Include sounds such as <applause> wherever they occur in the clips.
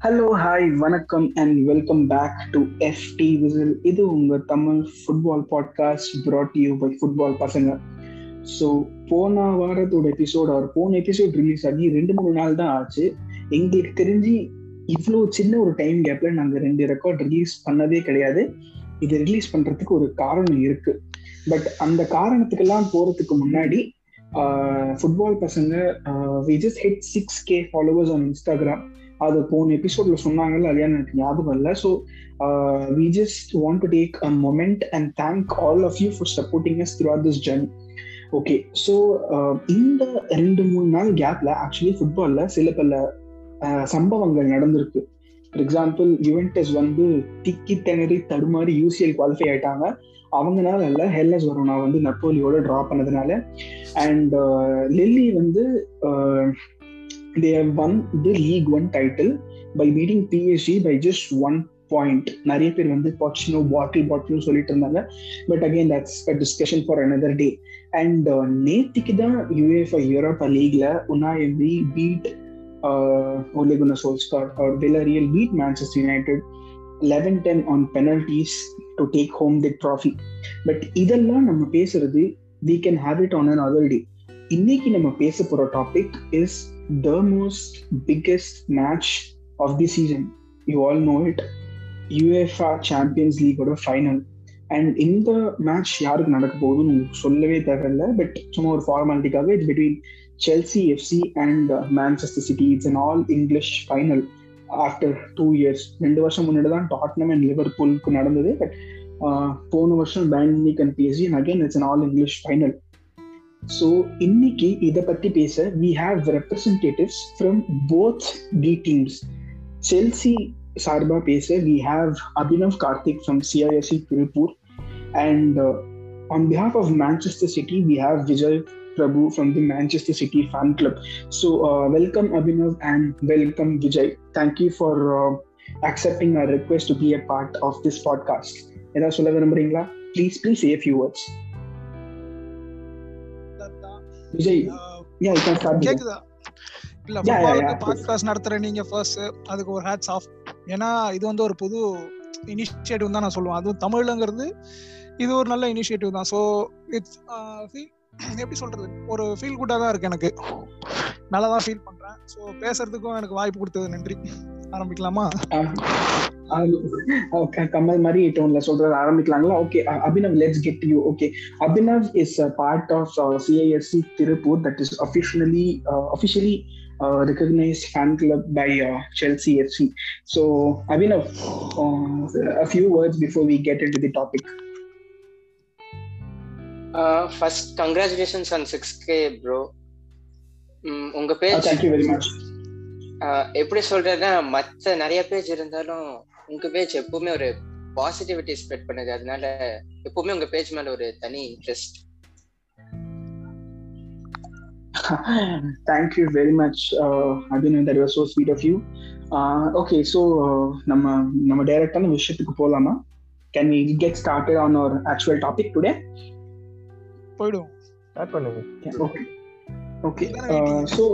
Hello hi வணக்கம் and welcome back to FT whistle இது உங்கள் Tamil football podcast brought you by football பசங்க. So போன வாரத்தோட எபிசோட் அவர் போன எபிசோட் ரிலீஸ் ஆகி ரெண்டு மூணு நாள் தான் ஆச்சு. எங்களுக்கு தெரிஞ்சு இவ்வளோ சின்ன ஒரு டைம் கேப்பில் நாங்கள் ரெண்டு ரெக்கார்ட் ரிலீஸ் பண்ணதே கிடையாது. இது ரிலீஸ் பண்ணுறதுக்கு ஒரு காரணம் இருக்குது பட் அந்த காரணத்துக்கெல்லாம் போகிறதுக்கு முன்னாடி ஃபுட்பால் பசங்க we just hit six K followers on Instagram அது போன எபிசோட்ல சொன்னாங்கல்ல அது எனக்கு ஞாபகம் இல்லை. So we just want to take a moment and thank all of you for supporting us through our this journey okay so இந்த ரெண்டு மூணு நாள் கேப்ல ஆக்சுவலி ஃபுட்பால்ல சில பல uh, சம்பவங்கள் நடந்திருக்கு. ஃபார் எக்ஸாம்பிள் யுவென்டஸ் வந்து திக்கி திணறி தடுமாறி யூசிஎல் குவாலிஃபை ஆயிட்டாங்க. அவங்கனால இல்ல ஹெல்லஸ் வரோனா வந்து நப்போலியோட ட்ரா பண்ணதுனால. அண்ட் லில்லி uh, வந்து uh, they have won the league one title by beating PSG by just one point நிறைய பேர் வந்து பாச்சினோ பாட்டில் பாட்டில்னு சொல்லிட்டு இருந்தாங்க. But again that's a discussion for another day and நேத்திக்கு தான் UEFA Europa லீக்ல Unai Emery beat Ole Gunnar Solskjaer our Villarreal beat Manchester United eleven ten on penalties to take home the trophy but இதெல்லாம் நம்ம பேசுறது we can have it on an other day இன்னைக்கு நம்ம பேச போற topic is the most biggest match of the season you all know it UEFA Champions லீகோட final and இந்த match யாருக்கு நடக்க போகுதுன்னு உங்களுக்கு சொல்லவே தேவையில்லை பட் சும்மா ஒரு ஃபார்மாலிட்டிக்காக it's between Chelsea FC and Manchester City it's an all English final after two years ரெண்டு வருஷம் முன்னாடி தான் டாட்னம் அண்ட் லிவர்பூலுக்கு நடந்தது பட் போன வருஷம் bank and PSG and again it's an all English final so இன்னைக்கு இதை பத்தி பேச we have representatives from both the teams Chelsea சார்பா பேச we have Abhinav Karthik from CISC Tiruppur and on behalf of Manchester City we have Vijay Prabhu from the Manchester City fan club so welcome Abhinav and welcome Vijay thank you for accepting a request to be a part of this podcast ஏதாவது சொல்ல விரும்புறீங்களா? Please please a few words Vijay yeah you can start கேக்குதா? இல்ல ஃபுட்பாலுக்கு podcast நடத்துற நீங்க first அதுக்கு ஒரு hats off ஏன்னா இது வந்து ஒரு புது இனிஷியேட்டிவ் தான் நான் சொல்லுவேன். அதுவும் தமிழ்ங்கிறது இது ஒரு நல்ல இனிஷியேட்டிவ் தான். ஸோ இட்ஸ் எப்படி சொல்றது? ஒரு ஃபீல் குட்டா தான் இருக்கு எனக்கு. நல்லா தான் ஃபீல் பண்றேன். ஸோ பேசுறதுக்கும் எனக்கு வாய்ப்பு கொடுத்தது நன்றி. ஆரம்பிக்கலாமா? கமல் மாதிரி டோன்ல சொல்றது ஆரம்பிக்கலாங்களா okay Abhinav let's get you okay Abhinav is part of CISC Tiruppur that is officially officially recognized fan club by uh, Chelsea FC. So, Abhinav, uh, a few words before we get into the topic. Uh, first, congratulations on 6K, bro. உங்க page thank you very much எப்படி சொல்றதுன்னா மத்த நிறைய page இருந்தாலும் உங்க page எப்பவுமே ஒரு positivity spread பண்ணுது. அதனால எப்பவுமே உங்க பேஜ் மேல ஒரு தனி interest thank you very much Abhinav that was so sweet of you okay so நம்ம நம்ம டைரக்டான விஷயத்துக்கு போகலாமா can we get started on our actual topic today போயிடுவோம். ஸ்டார்ட் பண்ணுங்க. Okay okay so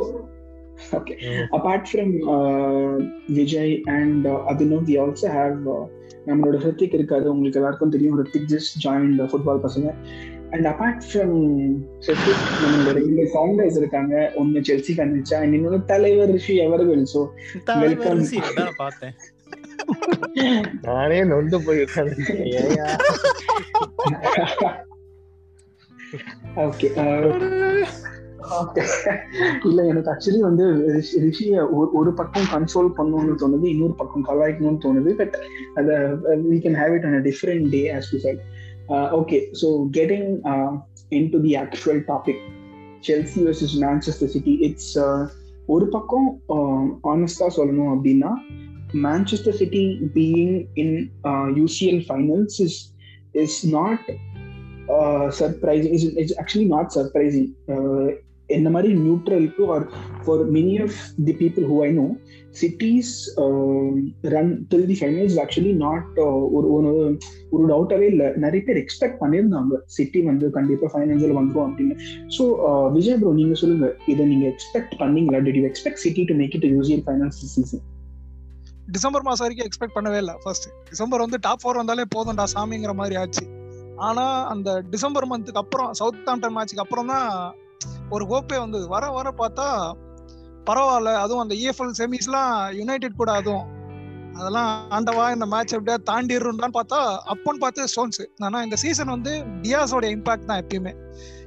okay. <laughs> Mm. apart from uh, vijay and uh, abhinav we also have நம்மளோட ஹிருத்திக் இருக்காரு உங்களுக்கு எல்லாருக்கும் தெரியும். ஹிருத்திக் ஜஸ்ட் ஜாயின் ஃபுட்பால் பசங்க. அண்ட் அபார்ட் ஃப்ரம் ஹிருத்திக் நம்மளோட ரெண்டு ஃபவுண்டர்ஸ் இருக்காங்க. ஒன்னு செல்சி கண்டிச்சா அண்ட் இன்னொரு தலைவர் ரிஷி எவர்கள் ஸோ வெல்கம் பார்த்தேன். <laughs> நானே நொந்து போய் ஓகே <laughs> <laughs> இல்ல எனக்கு ஆக்சுவலி வந்து ரிஷிய ஒரு பக்கம் கன்சோல் பண்ணணும்னு தோணுது இன்னொரு பக்கம் கலாய்க்கணும்னு தோணுது பட் அத we can have it on a different day as to side okay so getting into the actual topic Chelsea versus Manchester City it's ஒரு பக்கம் ஆனஸ்டா சொல்லணும் அப்படின்னா Manchester City being in UCL finals is is not surprising is it's actually not surprising இந்த மாதிரி நியூட்ரலுக்கு or for many of the people who I know City's run till the finals actually not ஒரு ஒரு ஒரு டவுட்டாவே இல்லை. நிறைய பேர் expect பண்ணியிருந்தாங்க. City வந்து கண்டிப்பாக ஃபைனல்ஸில் வந்துடும் அப்படின்னு. ஸோ uh, விஜய் ப்ரோ நீங்க சொல்லுங்க. இதை நீங்கள் எக்ஸ்பெக்ட் பண்ணீங்களா? Did you expect City to make it UCL finals season December மாதம் வரைக்கும் எக்ஸ்பெக்ட் பண்ணவே இல்லை. ஃபர்ஸ்ட் டிசம்பர் வந்து டாப் ஃபோர் வந்தாலே போதும்டா சாமிங்கிற மாதிரி ஆச்சு. ஆனா அந்த டிசம்பர் மந்த்துக்கு அப்புறம் சவுத் ஆம்டன் மேட்சுக்கு அப்புறம் தான் ஒரு ஹோப்பே வந்தது. வர வர பார்த்தா பரவாயில்ல. அதுவும் அந்த இஎஃப்எல் செமிஸ்லாம் யுனைடெட் கூட அதுவும். அதெல்லாம் ஆண்டவா இந்த மேட்ச் எப்படியா தாண்டிடுறான்னு பார்த்தா அப்போன்னு பார்த்து ஸ்டோன்ஸ் ஆனால் இந்த சீசன் வந்து டியாஸோட இம்பாக்ட் தான் எப்பயுமே.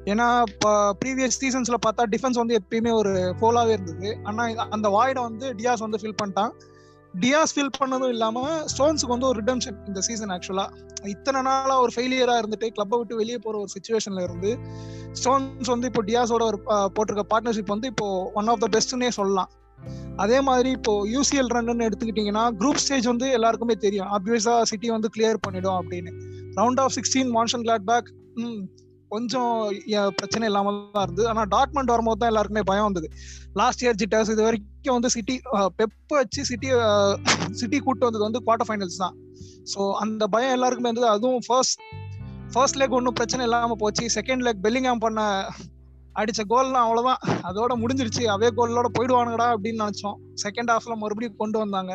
ஏன்னா இப்போ ப்ரீவியஸ் சீசன்ஸில் பார்த்தா டிஃபென்ஸ் வந்து எப்பயுமே ஒரு ஃபோலாகவே இருந்தது. ஆனால் அந்த வாய்டை வந்து டியாஸ் வந்து ஃபில் பண்ணிட்டான். டியாஸ் ஃபில் பண்ணதும் இல்லாம ஸ்டோன்ஸுக்கு வந்து ஒரு ரிடம்ஷன் இந்த சீசன் ஆக்சுவலா இத்தனை நாளா ஒரு ஃபெயிலியரா இருந்துட்டு கிளப்பை விட்டு வெளியே போற ஒரு சுச்சுவேஷன்ல இருந்து ஸ்டோன்ஸ் வந்து இப்போ டியாஸோட ஒரு போட்டிருக்க பார்ட்னர்ஷிப் வந்து இப்போ ஒன் ஆஃப் த பெஸ்ட்னே சொல்லலாம். அதே மாதிரி இப்போ யூசிஎல் ரன்னு எடுத்துக்கிட்டீங்கன்னா குரூப் ஸ்டேஜ் வந்து எல்லாருக்குமே தெரியும். ஆப்வியஸா சிட்டி வந்து கிளியர் பண்ணிடும் அப்படின்னு. Round of sixteen Monchengladbach கொஞ்சம் பிரச்சனை இல்லாம தான் இருந்தது. ஆனா டாட்மெண்ட் வரும்போது தான் எல்லாருக்குமே பயம் வந்தது. லாஸ்ட் இயர் ஜிட்டர்ஸ் இது வரைக்கும் வந்து சிட்டி பெப்ப வச்சு சிட்டி சிட்டி கூட்டு வந்தது வந்து குவார்டர் ஃபைனல்ஸ் தான். ஸோ அந்த பயம் எல்லாருக்குமே இருந்தது. அதுவும் ஃபர்ஸ்ட் ஃபர்ஸ்ட் லெக் ஒன்றும் பிரச்சனை இல்லாம போச்சு. செகண்ட் லெக் பெல்லிங்காம் பண்ண அடிச்ச கோல்லாம் அவ்வளவுதான். அதோட முடிஞ்சிருச்சு. அவே கோலோட போயிடுவானுங்கடா அப்படின்னு நினைச்சோம். செகண்ட் ஹாஃப்ல மறுபடியும் கொண்டு வந்தாங்க.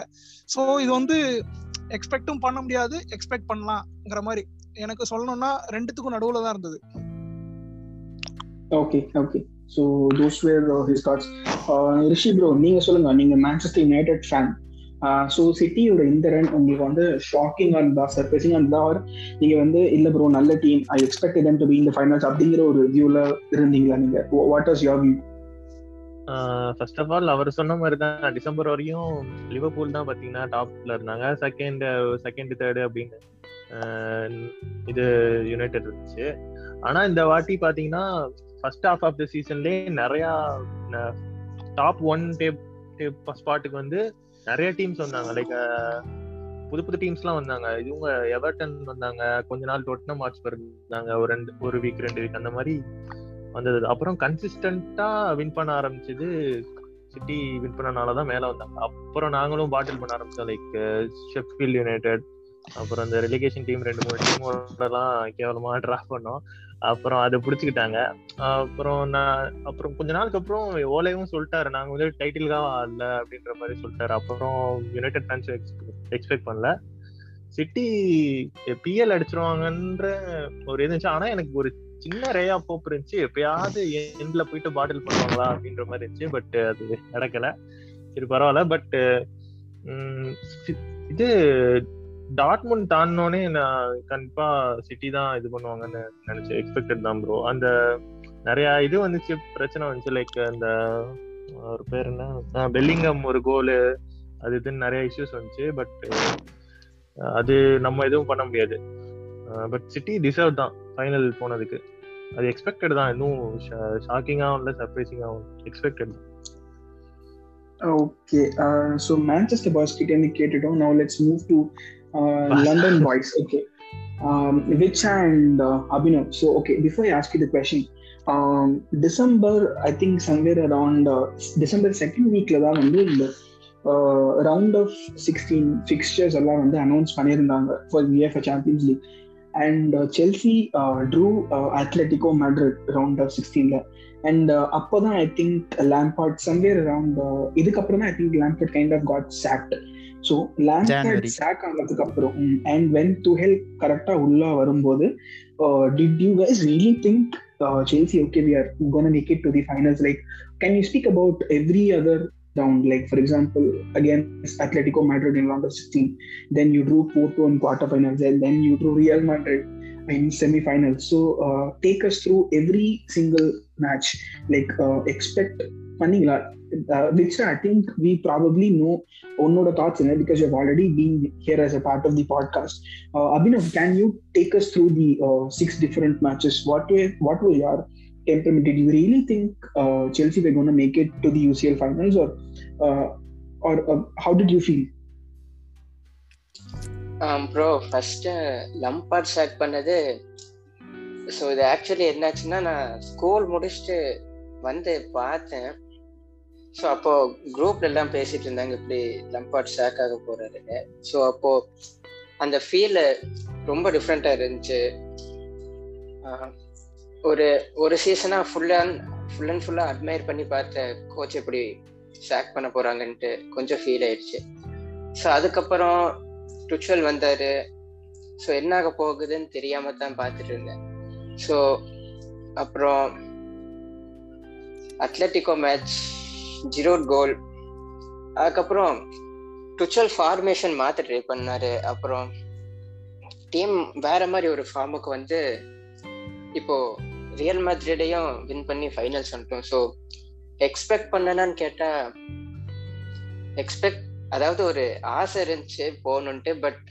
ஸோ இது வந்து எக்ஸ்பெக்டும் பண்ண முடியாது. எக்ஸ்பெக்ட் பண்ணலாம்ங்கிற மாதிரி. எனக்கு சொல்லணும்னா ரெண்டுத்துக்கும் நடுவுல தான் இருந்தது. Okay okay so those were his thoughts Rishi bro நீங்க சொல்லுங்க. நீங்க மேன்செஸ்டர் யுனைடெட் ஃபேன் ஸோ சிட்டியோட இந்த ரன் உங்களுக்கு வந்து ஷாக்கிங்காக இருந்தா சர்ப்ரைசிங்காக இருந்தா ஆர் நீங்க வந்து இல்லை ப்ரோ நல்ல டீம் ஐ எக்ஸ்பெக்ட் இதன் டு பி இந்த ஃபைனல்ஸ் அப்படிங்கிற ஒரு வியூல இருந்தீங்களா நீங்க? What was your view first of all அவர் சொன்ன மாதிரி தான். டிசம்பர் வரையும் லிவர்பூல் தான் பாத்தீங்கன்னா டாப்ல இருந்தாங்க. செகண்ட் செகண்ட் தேர்டு அப்படின்னு uh, இது யுனைடெட் இருந்துச்சு. ஆனா இந்த வாட்டி பார்த்தீங்கன்னா ஃபர்ஸ்ட் ஹாஃப் ஆஃப் த சீசன்லேயே நிறைய டாப் ஒன் டேப் டேப் ஸ்பாட்டுக்கு வந்து நிறைய டீம்ஸ் வந்தாங்க. லைக் புது புது டீம்ஸ்லாம் வந்தாங்க. இவங்க எவர்டன் வந்தாங்க. கொஞ்ச நாள் டொட்னம் வாட்ச் வந்தாங்க ஒரு ரெண்டு ஒரு வீக் ரெண்டு வீக் அந்த மாதிரி வந்தது. அப்புறம் கன்சிஸ்டண்டா வின் பண்ண ஆரம்பிச்சது சிட்டி வின் பண்ணனால தான் மேலே வந்தாங்க. அப்புறம் நாங்களும் பாட்டில் பண்ண ஆரம்பிச்சோம். லைக் ஷெஃபீல்ட் யுனைடெட் அப்புறம் அந்த ரெலிகேஷன் டீம் ரெண்டு மூணு டீமோடலாம் கேவலமா ட்ரா பண்ணோம். அப்புறம் அதை பிடிச்சிக்கிட்டாங்க. அப்புறம் நான் அப்புறம் கொஞ்ச நாளுக்கு அப்புறம் ஓலையும் சொல்லிட்டாரு. நாங்க வந்து டைட்டிலுக்காக ஆடல அப்படின்ற மாதிரி சொல்லிட்டாரு. அப்புறம் யுனைடெட் ஃபேன்ஸ் எக்ஸ்பெக்ட் பண்ணல. சிட்டி பிஎல் அடிச்சிருவாங்கன்ற ஒரு இது இருந்துச்சு. ஆனா எனக்கு ஒரு சின்ன ரேயா போப் இருந்துச்சு. எப்பயாவது எண்ட்ல போயிட்டு பாட்டில் பண்ணுவாங்களா அப்படின்ற மாதிரி இருந்துச்சு. பட் அது நடக்கல. சரி பரவாயில்ல. பட் இது டாட்முன் தாண்டினோடனே நான் கண்டிப்பா சிட்டி தான் இது பண்ணுவாங்கன்னு நினைச்சேன் எக்ஸ்பெக்டட் தான் ப்ரோ அந்த நிறைய இது வந்துச்சு பிரச்சனை வந்துச்சு. லைக் அந்த ஒரு பேர் என்ன? பெல்லிங்கம் ஒரு கோலு அது இதுன்னு நிறைய இஷ்யூஸ் வந்துச்சு. பட் அது நம்ம எதுவும் பண்ண முடியாது. பட் சிட்டி டிசர்வ் தான் ஃபைனல் போனதுக்கு. அது எக்ஸ்பெக்டட் தான் இன்னும் ஷாக்கிங்காகவும் இல்லை சர்ப்ரைசிங்காகவும் எக்ஸ்பெக்டட் தான். ஓகே ஸோ மேன்செஸ்டர் பாய்ஸ் கிட்டே இருந்து கேட்டுட்டோம். Now let's move to London boys okay which and Abhinav so okay before I ask you the question December I think somewhere around December second வீக்ல தான் வந்து இந்த ரவுண்ட் ஆஃப் சிக்ஸ்டீன் ஃபிக்ஸ்டர்ஸ் எல்லாம் வந்து announce பண்ணியிருந்தாங்க for UEFA Champions league and Chelsea drew Atletico Madrid round of சிக்ஸ்டீன்ல and அப்போதான் I think Lampard somewhere around இதுக்கப்புறம் தான் I think Lampard kind of got sacked so Lampard chalk ஆனதுக்கு அப்புறம் and when Tuchel கரெக்டா உள்ள வரும்போது did you guys really think Chelsea okay we are gonna make it to the finals like can you speak about every other round. Like for example, against Atletico Madrid in round of 16, then you drew Porto in quarterfinals, and then you drew Real Madrid in semi-finals. So uh, take us through every single match. Like uh, expect Panila, uh, which I think we probably know Onnoda thoughts in it because you've already been here as a part of the podcast. Uh, Abhinav, can you take us through the uh, six different matches? What were what were your temperament? Did you really think uh, Chelsea were going to make it to the UCL finals, or uh, or uh, how did you feel? Bro first Lampard start பண்ணது so இது actually என்னாச்சுன்னா நான் school முடிச்சுட்டு வந்து பார்த்தேன் so அப்போ குரூப்ல எல்லாம் பேசிட்டு இருந்தாங்க இப்படி லம்பார்ட் ஷேக் ஆக போறாருன்னு ஸோ அப்போ அந்த ஃபீல் ரொம்ப டிஃப்ரெண்டா இருந்துச்சு. ஒரு ஒரு சீசனா ஃபுல் அண்ட் ஃபுல் அண்ட் ஃபுல்லா அட்மையர் பண்ணி பார்த்த கோச் எப்படி ஷேக் பண்ண போறாங்கன்ட்டு கொஞ்சம் ஃபீல் ஆயிடுச்சு. ஸோ அதுக்கப்புறம் டுச்சுவல் வந்தாரு. ஸோ என்ன ஆக போகுதுன்னு தெரியாம தான் பார்த்துட்டு இருந்தேன். ஸோ அப்புறம் அத்லட்டிகோ மேட்ச் ஜிரோட் கோல். அதுக்கப்புறம் டுச்சல் ஃபார்மேஷன் மாத்த ட்ரை பண்ணாரு. அப்புறம் டீம் வேற மாதிரி ஒரு ஃபார்முக்கு வந்து இப்போ ரியல் மேட்ரிடையும் வின் பண்ணி ஃபைனல்ஸ் வந்துட்டோம். ஸோ எக்ஸ்பெக்ட் பண்ணனான்னு கேட்டா எக்ஸ்பெக்ட் அதாவது ஒரு ஆசை இருந்துச்சு போகணுன்ட்டு பட்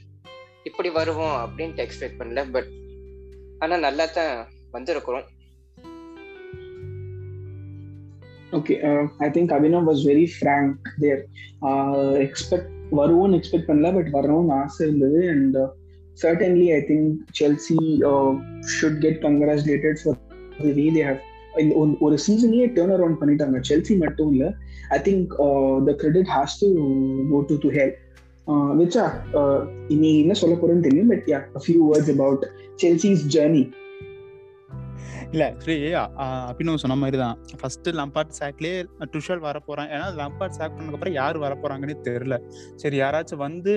இப்படி வருவோம் அப்படின்ட்டு எக்ஸ்பெக்ட் பண்ணல. பட் ஆனால் நல்லா தான் வந்திருக்கிறோம். Okay I think Abhinav was very frank there expect வருவோம்னு expect பண்ணல பட் வரணும்னு ஆசை இருந்தது. And certainly I think Chelsea should get congratulated for the way they have ஒரு சீசன்லயே டேர்ன் அரவுண்ட் பண்ணிட்டாங்க. செல்சி மட்டும் இல்லை. I think the credit has to go to to help விச்சா நீ என்ன சொல்ல போறேன்னு தெரியும் but yeah few words about Chelsea's journey இல்ல. ஆக்சுவலி அப்படின்னு சொன்ன மாதிரி தான். ஃபர்ஸ்ட் லம்பார்ட் சாக்லயே டுஷால் வர போறான் ஏன்னா லம்பார்ட் சாக் பண்ணதுக்கப்புறம் யார் வர போறாங்கன்னு தெரியல. சரி யாராச்சும் வந்து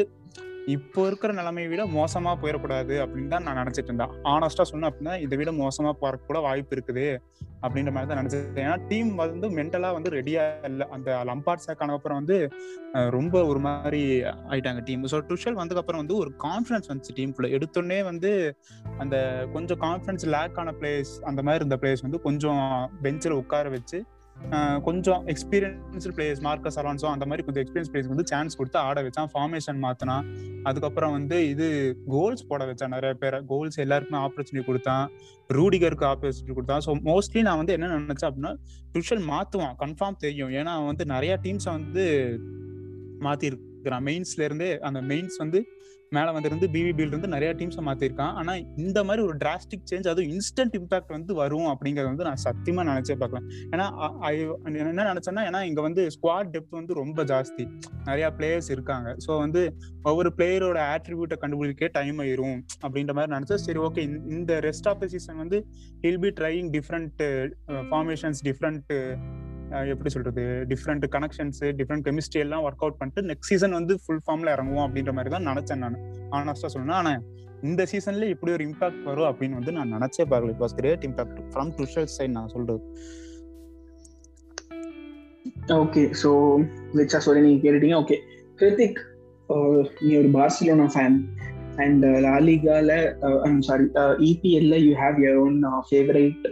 இப்போ இருக்கிற நிலைமையை விட மோசமா போயிடக்கூடாது அப்படின்னு தான் நான் நினைச்சிட்டு இருந்தேன். ஆனஸ்டா சொன்னேன் அப்படின்னா இதை விட மோசமா போற கூட வாய்ப்பு இருக்குது அப்படின்ற மாதிரி தான் நினைச்சிருந்தேன் ஏன்னா டீம் வந்து மென்டலா வந்து ரெடியா இல்லை. அந்த லம்பார்ட் சேக்கான அப்புறம் வந்து ரொம்ப ஒரு மாதிரி ஆயிட்டாங்க டீம் ஸோ டுஷல் வந்ததுக்கு அப்புறம் வந்து ஒரு கான்ஃபிடன்ஸ் வந்துச்சு டீமுக்குள்ள எடுத்தோடனே வந்து அந்த கொஞ்சம் கான்ஃபிடன்ஸ் லேக் ஆன பிளேஸ் அந்த மாதிரி இருந்த பிளேஸ் வந்து கொஞ்சம் பெஞ்சில் உட்கார வச்சு கொஞ்சம் எக்ஸ்பீரியன்ஸ்டு பிளேயர்ஸ் மார்க்கஸ் அலான்சோ அந்த மாதிரி கொஞ்சம் எக்ஸ்பீரியன்ஸ் பிளேயர்ஸ் வந்து சான்ஸ் கொடுத்து ஆட வச்சான். ஃபார்மேஷன் மாத்தினான். அதுக்கப்புறம் வந்து இது கோல்ஸ் போட வச்சான். நிறைய பேரை. கோல்ஸ் எல்லாருக்குமே ஆப்பர்ச்சுனிட்டி கொடுத்தான். ரூடிகருக்கு ஆப்பர்ச்சுனிட்டி கொடுத்தான். ஸோ மோஸ்ட்லி நான் வந்து என்ன நினைச்சேன் அப்படின்னா டுஷல் மாத்துவான். கன்ஃபார்ம் தெரியும். ஏன்னா வந்து நிறைய டீம்ஸை வந்து மாத்தி இருக்கிறான் மெயின்ஸ்ல இருந்தே அந்த மெயின்ஸ் வந்து மேல வந்திருந்து பிவிபில இருந்து நிறைய டீம்ஸை மாத்திருக்கான். ஆனா இந்த மாதிரி ஒரு டிராஸ்டிக் சேஞ்ச் அதுவும் இன்ஸ்டன்ட் இம்பாக்ட் வந்து வரும் அப்படிங்கறது வந்து நான் சத்தியமா நினைச்சே பார்க்கலாம் ஏன்னா என்ன நினைச்சேன்னா ஏன்னா இங்க வந்து ஸ்குவாட் டெப்த் வந்து ரொம்ப ஜாஸ்தி. நிறைய பிளேயர்ஸ் இருக்காங்க. ஸோ வந்து ஒவ்வொரு பிளேயரோட ஆட்ரிபியூட்டை கண்டுபிடிக்க டைம் ஆயிரும் அப்படின்ற மாதிரி நினைச்சா சரி ஓகே இந்த ரெஸ்ட் ஆஃப் த சீசன் வந்து he'll be trying different formations different எப்படி சொல்றது டிஃப்ரெண்ட் கனெக்ஷன்ஸ் டிஃப்ரெண்ட் கெமிஸ்ட்ரி எல்லாம் ஒர்க் அவுட் பண்ணிட்டு நெக்ஸ்ட் சீசன் வந்து ஃபுல் ஃபார்ம்ல இறங்குவோம் அப்படின்ற மாதிரி தான் நினைச்சேன் நான். ஆனஸ்டா சொல்லணும் ஆனா இந்த சீசன்ல இப்படி ஒரு இம்பாக்ட் வரும் அப்படின்னு வந்து நான் நினைச்சே பார்க்கல it was great impact from Tuchel side நான் சொல்றது. ஓகே ஸோ விச்சா சொல்லி நீங்க கேட்டுட்டீங்க. ஓகே கிருத்திக் நீ ஒரு பார்சிலோனா ஃபேன் அண்ட் லாலிகால sorry இபிஎல்ல you have your own favourite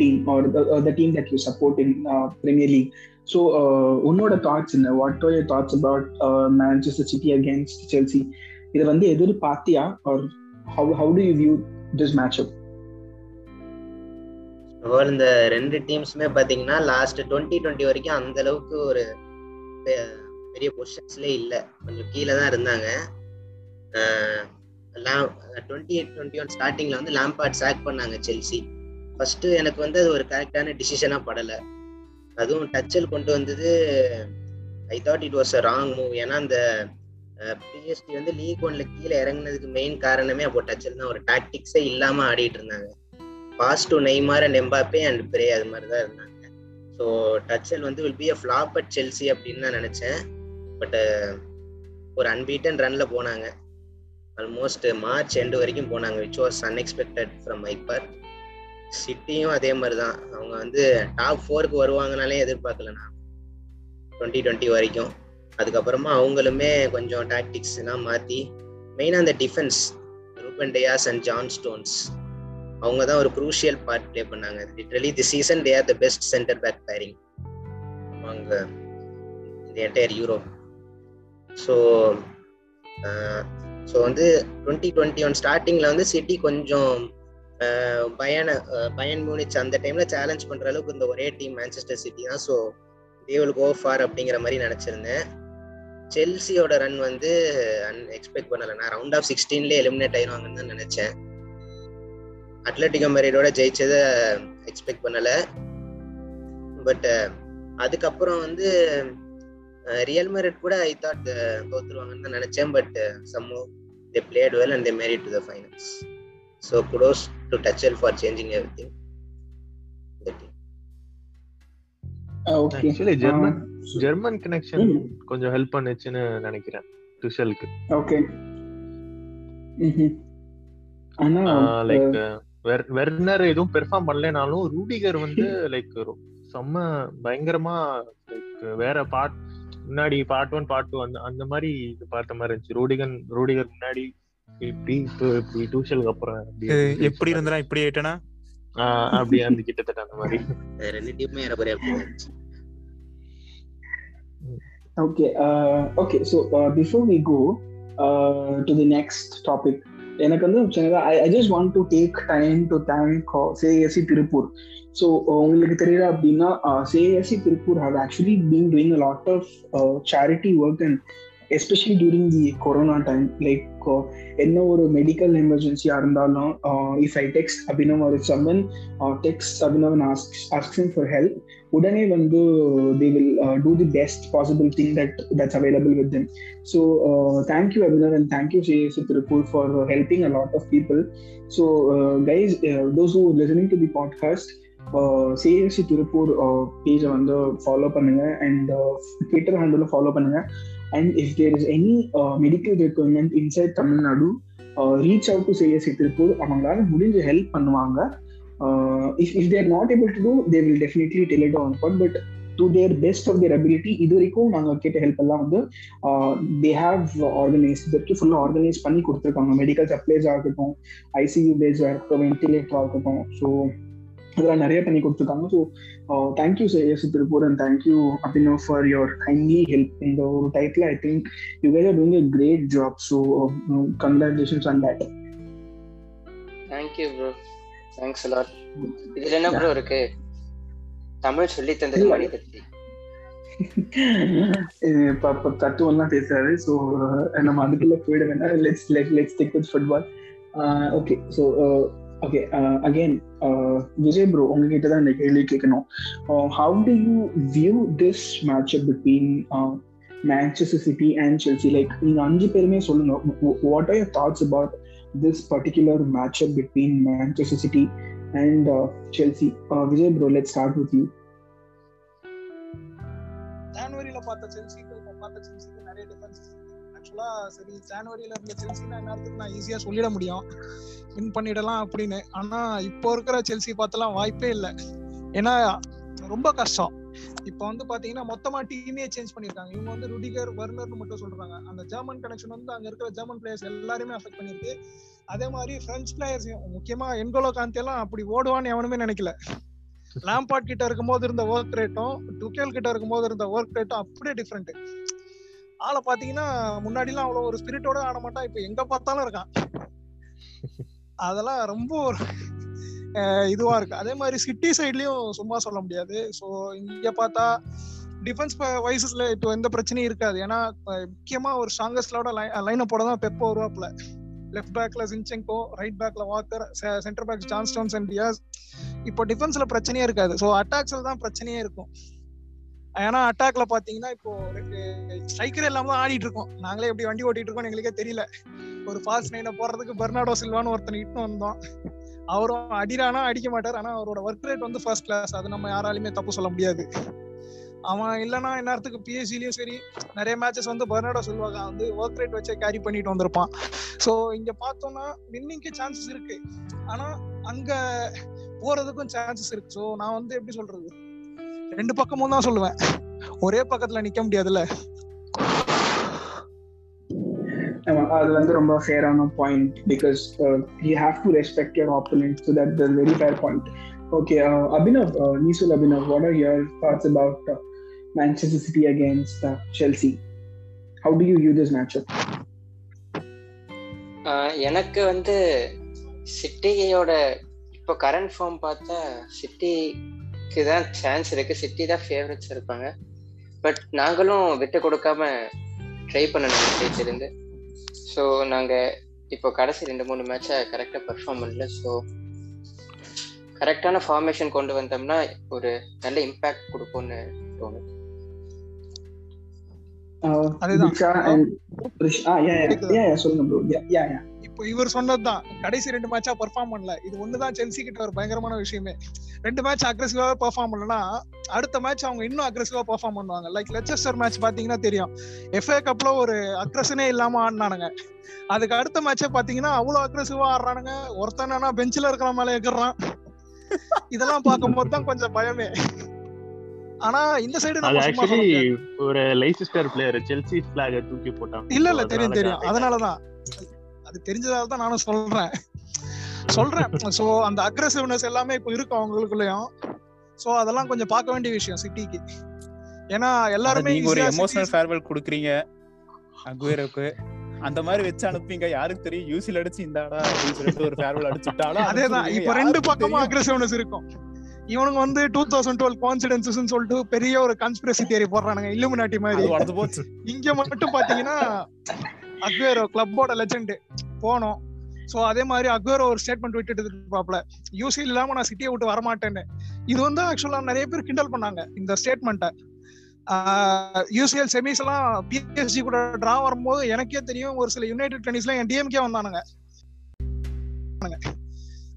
team or the team that you support in Premier League so உன்னோட தாட்ஸ் என்ன? What are your thoughts about Manchester City against Chelsea இதை வந்து எதிர்பார்த்தியா? Or how how do you view this match up இந்த ரெண்டு டீம்ஸுமே பாத்தீங்கன்னா last twenty twenty வரைக்கும் அந்த அளவுக்கு ஒரு பெரிய பொசிஷன்ஸ்ல இல்ல. கொஞ்சம் கீழே தான் இருந்தாங்க. டுவெண்ட்டி டுவெண்ட்டி ஒன் ஸ்டார்டிங்ல வந்து லேம்பார்ட் சாக் பண்ணாங்க செல்சி ஃபர்ஸ்ட் எனக்கு வந்து அது ஒரு கரெக்டான டிசிஷனா படல. அதுவும் டச்சல் கொண்டு வந்தது I thought it was a wrong move ஏன்னா அந்த பிஎஸ்டி வந்து லீக் ஒன்ல கீழே இறங்குனதுக்கு மெயின் காரணமே அப்போ டச்சல் தான். ஒரு டாக்டிக்ஸே இல்லாம ஆடிட்டு இருந்தாங்க. Pass to Neymar and Mbappe and பிரே அது மாதிரி தான் இருந்தாங்க. ஸோ டச்சல் வந்து will be a flop at Chelsea அப்படின்னு தான் நினச்சேன். பட்டு ஒரு அன்பீட்டன் ரன்ல போனாங்க. ஆல்மோஸ்ட் மார்ச் எண்டு வரைக்கும் போனாங்க which was unexpected from my part சிட்டியும் அதே மாதிரி தான் அவங்க வந்து டாப் ஃபோருக்கு வருவாங்கனாலே எதிர்பார்க்கல நான் டுவெண்ட்டி டுவெண்ட்டி வரைக்கும். அதுக்கப்புறமா அவங்களுமே கொஞ்சம் டாக்டிக்ஸ்லாம் மாற்றி மெயினாக அந்த defence Ruben Dias and John Stones அவங்க தான் ஒரு குரூஷியல் பார்ட் ப்ளே பண்ணாங்க. Literally the season they are the best centre back pairing அவங்க இந்த என்டையர் யூரோப் ஸோ ஸோ வந்து டுவெண்ட்டி டுவெண்ட்டி ஒன் ஸ்டார்டிங்கில் வந்து சிட்டி கொஞ்சம் பயண பயன் மூனிச் அந்த டைம்ல சேலஞ்ச் பண்ற அளவுக்கு இந்த ஒரே டீம் மேன்செஸ்டர் சிட்டி தான். ஸோ தேவல் கோ ஃபார் அப்படிங்கிற மாதிரி நினைச்சிருந்தேன். செல்சியோட ரன் வந்து எக்ஸ்பெக்ட் பண்ணல. நான் ரவுண்ட் ஆஃப் சிக்ஸ்டீன்லேயே எலிமினேட் ஆயிடுவாங்கன்னு தான் நினைச்சேன். அட்லட்டிகோ மெரிடோட ஜெயிச்சதை எக்ஸ்பெக்ட் பண்ணல. பட் அதுக்கப்புறம் வந்து ரியல் மெரிட் கூட ஐ தாட் தோத்துருவாங்கன்னு தான் நினைச்சேன். But somehow they played well and they marched to the finals So kudos to Tuchel for changing everything. Okay actually German German connection கொஞ்சம் ஹெல்ப் பண்ணுச்சுன்னு நினைக்கிறேன். டுஷலுக்கு ஓகே ஆனா லைக் வெர்னர் எதுவும் பெர்ஃபார்ம் பண்ணலனாலும் ரூடிகர் வந்து லைக் செம்ம பயங்கரமா லைக் வேற பார்ட் முன்னாடி பார்ட் ஒன் பார்ட் டூ அந்த அந்த மாதிரி இது பார்த்த மாதிரி இருந்துச்சு. ரூடிகன் ரூடிகர் முன்னாடி இப்படி இப்போ இப்படி டியூஷனுக்கு அப்புறம் அப்படி எப்படி இருந்தா இப்படி ஆயிட்டனா? ஆஹ் அப்படி அந்த கிட்டத்தட்ட அந்த மாதிரி. அது ரெண்டு டீமுமே ஏறக்குறைய அப்படி இருந்துச்சு Okay, uh, okay. So uh, before we go uh, to the next topic, எனக்கு வந்து சின்னதா I I just want to take time to thank CSC Tiruppur so உங்களுக்கு தெரியல அப்படின்னா CSC Tiruppur have actually been doing a lot of charity work and especially during the corona time like என்ன ஒரு medical எமர்ஜென்சியா இருந்தாலும் if I text Abhinav ஒரு summon text Abhinav asking for help உடனே வந்து they will do the best possible thing that that's available with them so thank you Abhinav and thank you CSC Tiruppur for helping a lot of people so guys those who listening to the podcast CSC Tiruppur பேஜை வந்து follow பண்ணுங்க and Twitter handle follow பண்ணுங்க. And if there is any medical requirement inside Tamil Nadu reach out to CSC Tiruppur அவங்களால முடிஞ்ச help பண்ணுவாங்க. If if they're not able to do they will definitely tell it on spot but to their best of their ability இது வரைக்கும் நாங்கள் கேட்ட help எல்லாம் வந்து they have organise இதற்கு ஃபுல்லாக ஆர்கனைஸ் பண்ணி கொடுத்துருக்காங்க. மெடிக்கல் சப்ளைஸாக இருக்கட்டும் ஐசியூ பேஸாக இருக்கட்டும் வென்டிலேட்டராக இருக்கட்டும் ஸோ இதெல்லாம் நிறைய பண்ணி கொடுத்துருக்காங்க. So thank you CSC Tiruppur and thank you Abhinav for your kindly help இந்த ஒரு title I think you guys are doing a great job so congratulations on that thank you bro thanks lot இதுல என்ன bro இருக்கு? தமிழ் சொல்லி தந்தது மனிதத்தி <laughs> தத்துவம்லாம் பேசுறாரு. So நம்ம அதுக்குள்ள போயிட வேண்டாம் let's let let's stick with football okay so okay again Vijay bro உங்ககிட்ட தான் இந்த கேள்வி கேட்கணும். How do you view this match up between Manchester City and Chelsea like நீங்கள் அஞ்சு பேருமே சொல்லுங்க what are your thoughts about this particular match up between Manchester City and Chelsea Vijay bro let start with you ஜான்வரியில் பார்த்த Chelsea ஃபுல்லா சரி ஜனவரியில இருந்த செல்சினா நேரத்துக்கு நான் ஈஸியா சொல்லிட முடியும். வின் பண்ணிடலாம் அப்படின்னு. ஆனா இப்போ இருக்கிற செல்சி பார்த்தலாம் வாய்ப்பே இல்லை. ஏன்னா ரொம்ப கஷ்டம். இப்போ வந்து பாத்தீங்கன்னா மொத்தமா டீமே சேஞ்ச் பண்ணிருக்காங்க. இவங்க வந்து ருடிகர் வர்னர்னு மட்டும் சொல்றாங்க. அந்த ஜெர்மன் கனெக்ஷன் வந்து அங்க இருக்கிற ஜெர்மன் பிளேயர்ஸ் எல்லாருமே அஃபெக்ட் பண்ணிருக்கு. அதே மாதிரி பிரெஞ்சு பிளேயர்ஸ் முக்கியமா என்கோலோ காந்தி எல்லாம் அப்படி ஓடுவான்னு எவனுமே நினைக்கல. லாம்பாட் கிட்ட இருக்கும்போது இருந்த ஒர்க் ரேட்டும் டுக்கேல் கிட்ட இருக்கும்போது இருந்த ஒர்க் ரேட்டும் அப்படியே டிஃப்ரெண்ட் ஆளை பாத்தீங்கன்னா முன்னாடி எல்லாம் அவ்வளவு ஒரு ஸ்பிரிட்டோட ஆட மாட்டான் இப்ப எங்க பார்த்தாலும் இருக்கான். அதெல்லாம் ரொம்ப ஒரு இதுவா இருக்கு. அதே மாதிரி சிட்டி சைட்லயும் சும்மா சொல்ல முடியாது. ஸோ இங்க பார்த்தா டிஃபென்ஸ் வைசஸ்ல இப்போ எந்த பிரச்சனையும் இருக்காது. ஏன்னா முக்கியமா ஒரு ஸ்ட்ராங்கஸ்டோட லைனை போட தான் பெப்போ வருவாப்ல லெஃப்ட் பேக்ல சின்செங்கோ ரைட் பேக்ல Walker centre back John Stones and Dias இப்போ டிஃபென்ஸ்ல பிரச்சனையே இருக்காது. ஸோ அட்டாக்ஸ்ல தான் பிரச்சனையே இருக்கும். ஏன்னா அட்டாக்ல பாத்தீங்கன்னா இப்போ ஸ்ட்ரைக்கர் இல்லாம தான் ஆடிட்டு இருக்கோம். நாங்களே எப்படி வண்டி ஓட்டிட்டு இருக்கோம் எங்களுக்கே தெரியல. ஒரு ஃபாஸ்ட் நைனை போறதுக்கு பெர்னாடோ சில்வான்னு ஒருத்தனை இட்டு வந்தோம். அவரும் அடிரானா அடிக்க மாட்டார். ஆனா அவரோட ஒர்க் ரேட் வந்து ஃபர்ஸ்ட் கிளாஸ் அது நம்ம யாராலையுமே தப்பு சொல்ல முடியாது. அவன் இல்லைன்னா நேரத்துக்கு பிஎஸ்சிலையும் சரி நிறைய மேட்சஸ் வந்து பர்னாடோ சில்வாக வந்து ஒர்க் ரேட் வச்சே கேரி பண்ணிட்டு வந்திருப்பான். ஸோ இங்க பார்த்தோம்னா வின்னிங்க்கு சான்சஸ் இருக்கு. ஆனா அங்க போறதுக்கும் சான்சஸ் இருக்கு. ஸோ நான் வந்து எப்படி சொல்றது? ரெண்டு பக்கமும் தான் சொல்லுவேன். ஒரே பக்கத்துல நிக்க முடியாதுல்ல? அது வந்து ரொம்ப ஃபேரான point because you have to respect your opponent so that the very fair point okay Abhinav நீ சொல் Abhinav what are your thoughts about Manchester City against Chelsea how do you view this match எனக்கு வந்து சிட்டியோட இப்போ current form பார்த்தா சிட்டிக்கு தான் chance இருக்கு. City தான் ஃபேவரட்ஸ் இருப்பாங்க. பட் நாங்களும் விட்டு கொடுக்காம ட்ரை பண்ணணும் ஜெயிச்சிருந்து ஸோ நாங்கள் இப்போ கடைசி ரெண்டு மூணு மேட்சை கரெக்டாக பெர்ஃபார்ம் பண்ணல. ஸோ கரெக்டான ஃபார்மேஷன் கொண்டு வந்தோம்னா ஒரு நல்ல இம்பாக்ட் கொடுக்கும்னு தோணும் அதுதான். சொல்லுங்க ப்ரோ யா யா இப்போ இவர் சொன்னதுதான். கடைசி ரெண்டு மேட்சா பெர்ஃபார்ம் பண்ணல. இது ஒண்ணுதான் செல்சி கிட்ட ஒரு பயங்கரமான விஷயமே. ரெண்டு மேட்ச் அக்ரெசிவா பெர்ஃபார்ம் பண்ணலனா அடுத்த மேட்ச் அவங்க இன்னும் அக்ரெசிவா பெர்ஃபார்ம் பண்ணுவாங்க. லைக் லெச்சஸ்டர் மேட்ச் பாத்தீங்கன்னா தெரியும். எஃப்ஏ கப்ல ஒரு அக்ரஷனே இல்லாம ஆடினானுங்க. அதுக்கு அடுத்த மேட்சே பாத்தீங்கன்னா அவ்வளவு அக்ரெசிவா ஆடுறானுங்க. ஒருத்தனா பெஞ்சில இருக்கிற மேல எகிறான் இதெல்லாம் பார்க்கும்போது தான் கொஞ்சம் பயமே. ஆனா இந்த சைடு நம்ம ஆக்சுவலி. ஒரு லைசிஸ்டர் பிளேயர் செல்சி பிளாக தூக்கி போட்டான். இல்ல இல்ல So, தெரியும் அதனால தெரியும். தான் அதனாலதான். அது தெரிஞ்சதால தான் நானும் சொல்றேன். சொல்றேன். சோ அந்த அக்ரெசிவ்னஸ் எல்லாமே இப்ப இருக்கும் அவங்களுக்குள்ளயும். சோ அதெல்லாம் கொஞ்சம் பார்க்க வேண்டிய விஷயம் சிட்டிக்கு. ஏன்னா எல்லாருமே நீங்க ஒரு எமோஷனல் ஃபேர்வெல் குடுக்குறீங்க. அகுவேரோக்கு அந்த மாதிரி வச்சு அனுப்புவீங்க. யாருக்கு தெரியும்? யூசில் அடிச்சு இந்தாடா அப்படின்னு சொல்லிட்டு ஒரு ஃபேர்வெல் அடிச்சுட்டாலும் அதேதான். இப்ப ரெண்டு பக்கமும் அக்ரெசிவ்னஸ் இருக்கும். இவனுங்க வந்து டூ தௌசண்ட் டுவெல் கான்சிடென்சஸ் சொல்லிட்டு பெரிய ஒரு கான்ஸ்பிரசி தியரி போடுறானுங்க. இல்லுமினாட்டி மாதிரி. அது வளர்ந்து போச்சு. இங்க மட்டும் பாத்தீங்கன்னா அக்வேரோ கிளப்போட லெஜெண்ட் போனோம். சோ அதே மாதிரி அக்வேரோ ஒரு ஸ்டேட்மெண்ட் விட்டுட்டு இருப்பாப்ல யூசி இல்லாம நான் சிட்டியை விட்டு வரமாட்டேன்னு. இது வந்து ஆக்சுவலா நிறைய பேர் கிண்டல் பண்ணாங்க இந்த ஸ்டேட்மெண்ட்டை யூசிஎல் செமிஸ் எல்லாம் பிஎஸ்ஜி கூட டிரா வரும்போது எனக்கே தெரியும் ஒரு சில யுனைடெட் டென்னிஸ்ல என் டிஎம்கே வந்தானுங்க.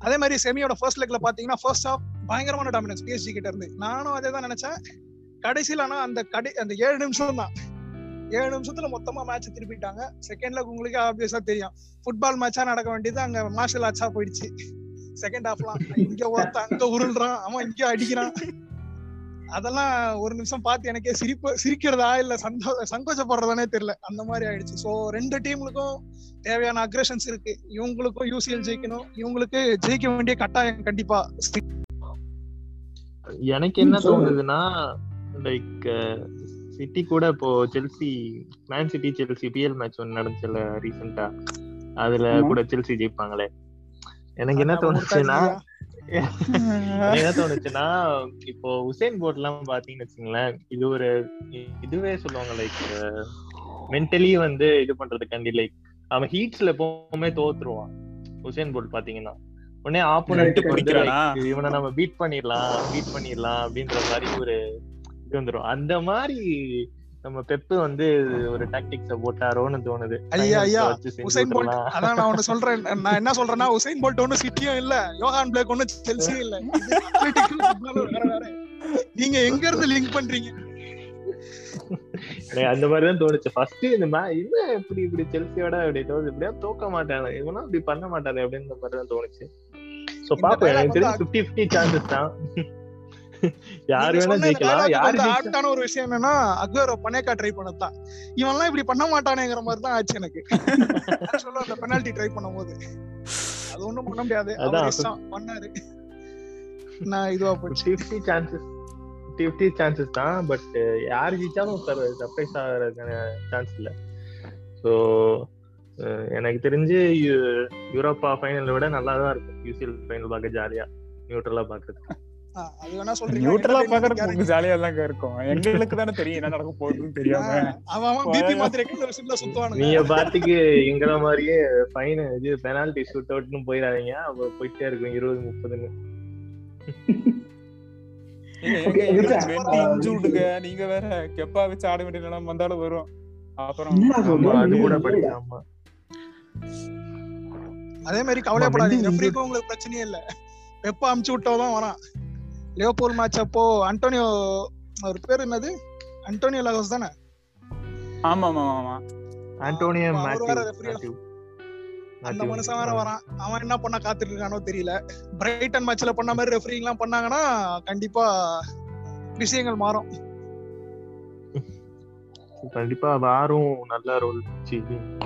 அதே மாதிரி செமியோட ஃபர்ஸ்ட் லெக்ல பாத்தீங்கன்னா ஃபர்ஸ்ட் ஆஃப் பயங்கரமான டாமினன்ஸ் பிஎஸ்ஜி கிட்ட இருந்து. நானும் அதே தான் நினைச்சேன். கடைசியில ஆனா அந்த கடை அந்த ஏழு நிமிஷம் தான் ஏழு நிமிஷத்துல மொத்தமா மேட்ச் திருப்பிட்டாங்க. செகண்ட் லெக் உங்களுக்கு ஆப்வியஸா தெரியும். ஃபுட்பால் மேட்சா நடக்க வேண்டியது அங்க மார்ஷல் ஆர்ட்ஸா போயிடுச்சு. செகண்ட் ஹாஃப்லாம் இங்க ஒருத்த அங்க உருள்றான். அவன் இங்க அடிக்கிறான். அதெல்லாம் ஒரு நிமிஷம் பார்த்து எனக்கே சிரிப்பு சிரிக்கிறதா இல்ல சந்தோ சங்கோச்சப்படுறதானே தெரியல. அந்த மாதிரி ஆயிடுச்சு. சோ ரெண்டு டீமுக்கும் தேவையான அக்ரஷன்ஸ் இருக்கு. இவங்களுக்கும் யூசிஎல் ஜெயிக்கணும். இவங்களுக்கு ஜெயிக்க வேண்டிய கட்டாயம் கண்டிப்பா. எனக்கு என்ன. தோணுதுன்னா லைக் சிட்டி கூட இப்போ Chelsea Man City Chelsea PL match ஒன்று நடந்துச்சுல ரீசெண்டா அதுல. கூட செல்சி ஜெயிப்பாங்களே. எனக்கு என்ன தோணுச்சுன்னா என்ன தோணுச்சுன்னா இப்போ உசேன் போர்ட் எல்லாம் பாத்தீங்கன்னு வச்சுங்களேன் இது ஒரு இதுவே சொல்லுவாங்க லைக் மென்டலி வந்து இது பண்றதுக்காண்டி லைக் அவன் ஹீட்ஸ்ல எப்பவுமே தோத்துருவான் உசேன் போல்ட் பாத்தீங்கன்னா உடனே like, இவனை நம்ம பீட் பண்ணிடலாம் பீட் பண்ணிடலாம் அப்படின்ற மாதிரி ஒரு வந்துரும்? அந்த மாதிரி நம்ம பெப்பு வந்து ஒரு டாக்டிக்ஸ போட்டாரோன்னு தோணுது. ஐயா, ஐயா, உசைன் போல்ட். அதான் நான் ஒண்ணு சொல்றேன். நான் என்ன சொல்றேன்னா உசைன் போல்ட் ஒண்ணு சிட்டியும் இல்ல. யோகான் பிளேக் ஒண்ணு செல்சியும் இல்ல. நீங்க எங்க இருந்து லிங்க் பண்றீங்க? அந்த மாதிரி தான் தோணுச்சு. ஃபர்ஸ்ட் இந்த மே என்ன இப்படி இப்படி செல்சியோட இப்படி தோணுது? இப்படியா தோக்க மாட்டாங்க. இவனா இப்படி பண்ண மாட்டாரு அப்படின்ற மாதிரி தான் தோணுச்சு சோ பாப்போம். எனக்கு தெரிஞ்சு பிப்டி பிப்டி சான்சஸ் தான். யார் வேணா ஜெயிக்கலாம். யாரு ஆப்டான ஒரு விஷயம் என்னன்னா அக்வேரோ பண்ணேக்கா ட்ரை பண்ணதான் இவன்லாம் இப்படி பண்ண மாட்டானேங்கிற மாதிரி தான் ஆச்சு எனக்கு. சொல்ல அந்த பெனால்டி ட்ரை பண்ணும்போது. அது ஒண்ணும் பண்ண முடியாது. அதான். பண்ணாரு. நான் இதுவா போச்சு. ஃபிஃப்டி சான்சஸ் ஃபிஃப்டி சான்சஸ் தான் பட் யார் ஜெயிச்சாலும் சர்ப்ரைஸ் ஆகிறதுக்கான சான்ஸ் இல்ல. ஸோ எனக்கு தெரிஞ்சு யு- யூரோப்பா ஃபைனலை விட நல்லா தான் இருக்கும் யூசிஎல் ஃபைனல் பார்க்க ஜாலியா நியூட்ரலா பாக்குறதுக்கு ஆ, அது வேணா சொல்றீங்க. நியூட்ரலா entertainment பாக்குறதுக்கு guarantee. உங்களுக்கு ஜாலியா தாங்க இருக்கும். எங்களுக்கு தானே தெரியும் என்ன நடக்க போகுதுன்னு தெரியாம. அவன் அவன் பிபி மாத்திரை சுத்துவானுங்க. நீங்க எங்கள மாதிரியே ஃபைன் இது பெனால்டி ஷூட் அவுட்னு போயிடாதீங்க. அப்புறம் போயிட்டே இருக்கும் இருபது முப்பதுன்னு. விடுங்க. நீங்க வேற கெப்பா வச்சு ஆட வேண்டிய நிலம் வந்தாலும் வரும். அப்புறம் அது கூட. படிக்காம. அதே மாதிரி கவலைப்படாதீங்க ரெஃப்ரிக்கும் உங்களுக்கு பிரச்சனையே இல்ல. வெப்ப அமுச்சு விட்டவதான் வரான். லியோபோல் மேட்ச் அப்போ அண்டோனியோ அவர் பேர் என்னது? அண்டோனியோ லாகோஸ் தானே? ஆமா ஆமா ஆமா referee. மேத்யூ அந்த. மனுஷன் வேற வரான். அவன் என்ன பண்ண காத்துட்டு இருக்கானோ தெரியல பிரைட்டன் மேட்ச்ல பண்ண மாதிரி ரெஃப்ரி எல்லாம் பண்ணாங்கன்னா கண்டிப்பா விஷயங்கள் மாறும். கண்டிப்பா வாரும். நல்ல ரோல்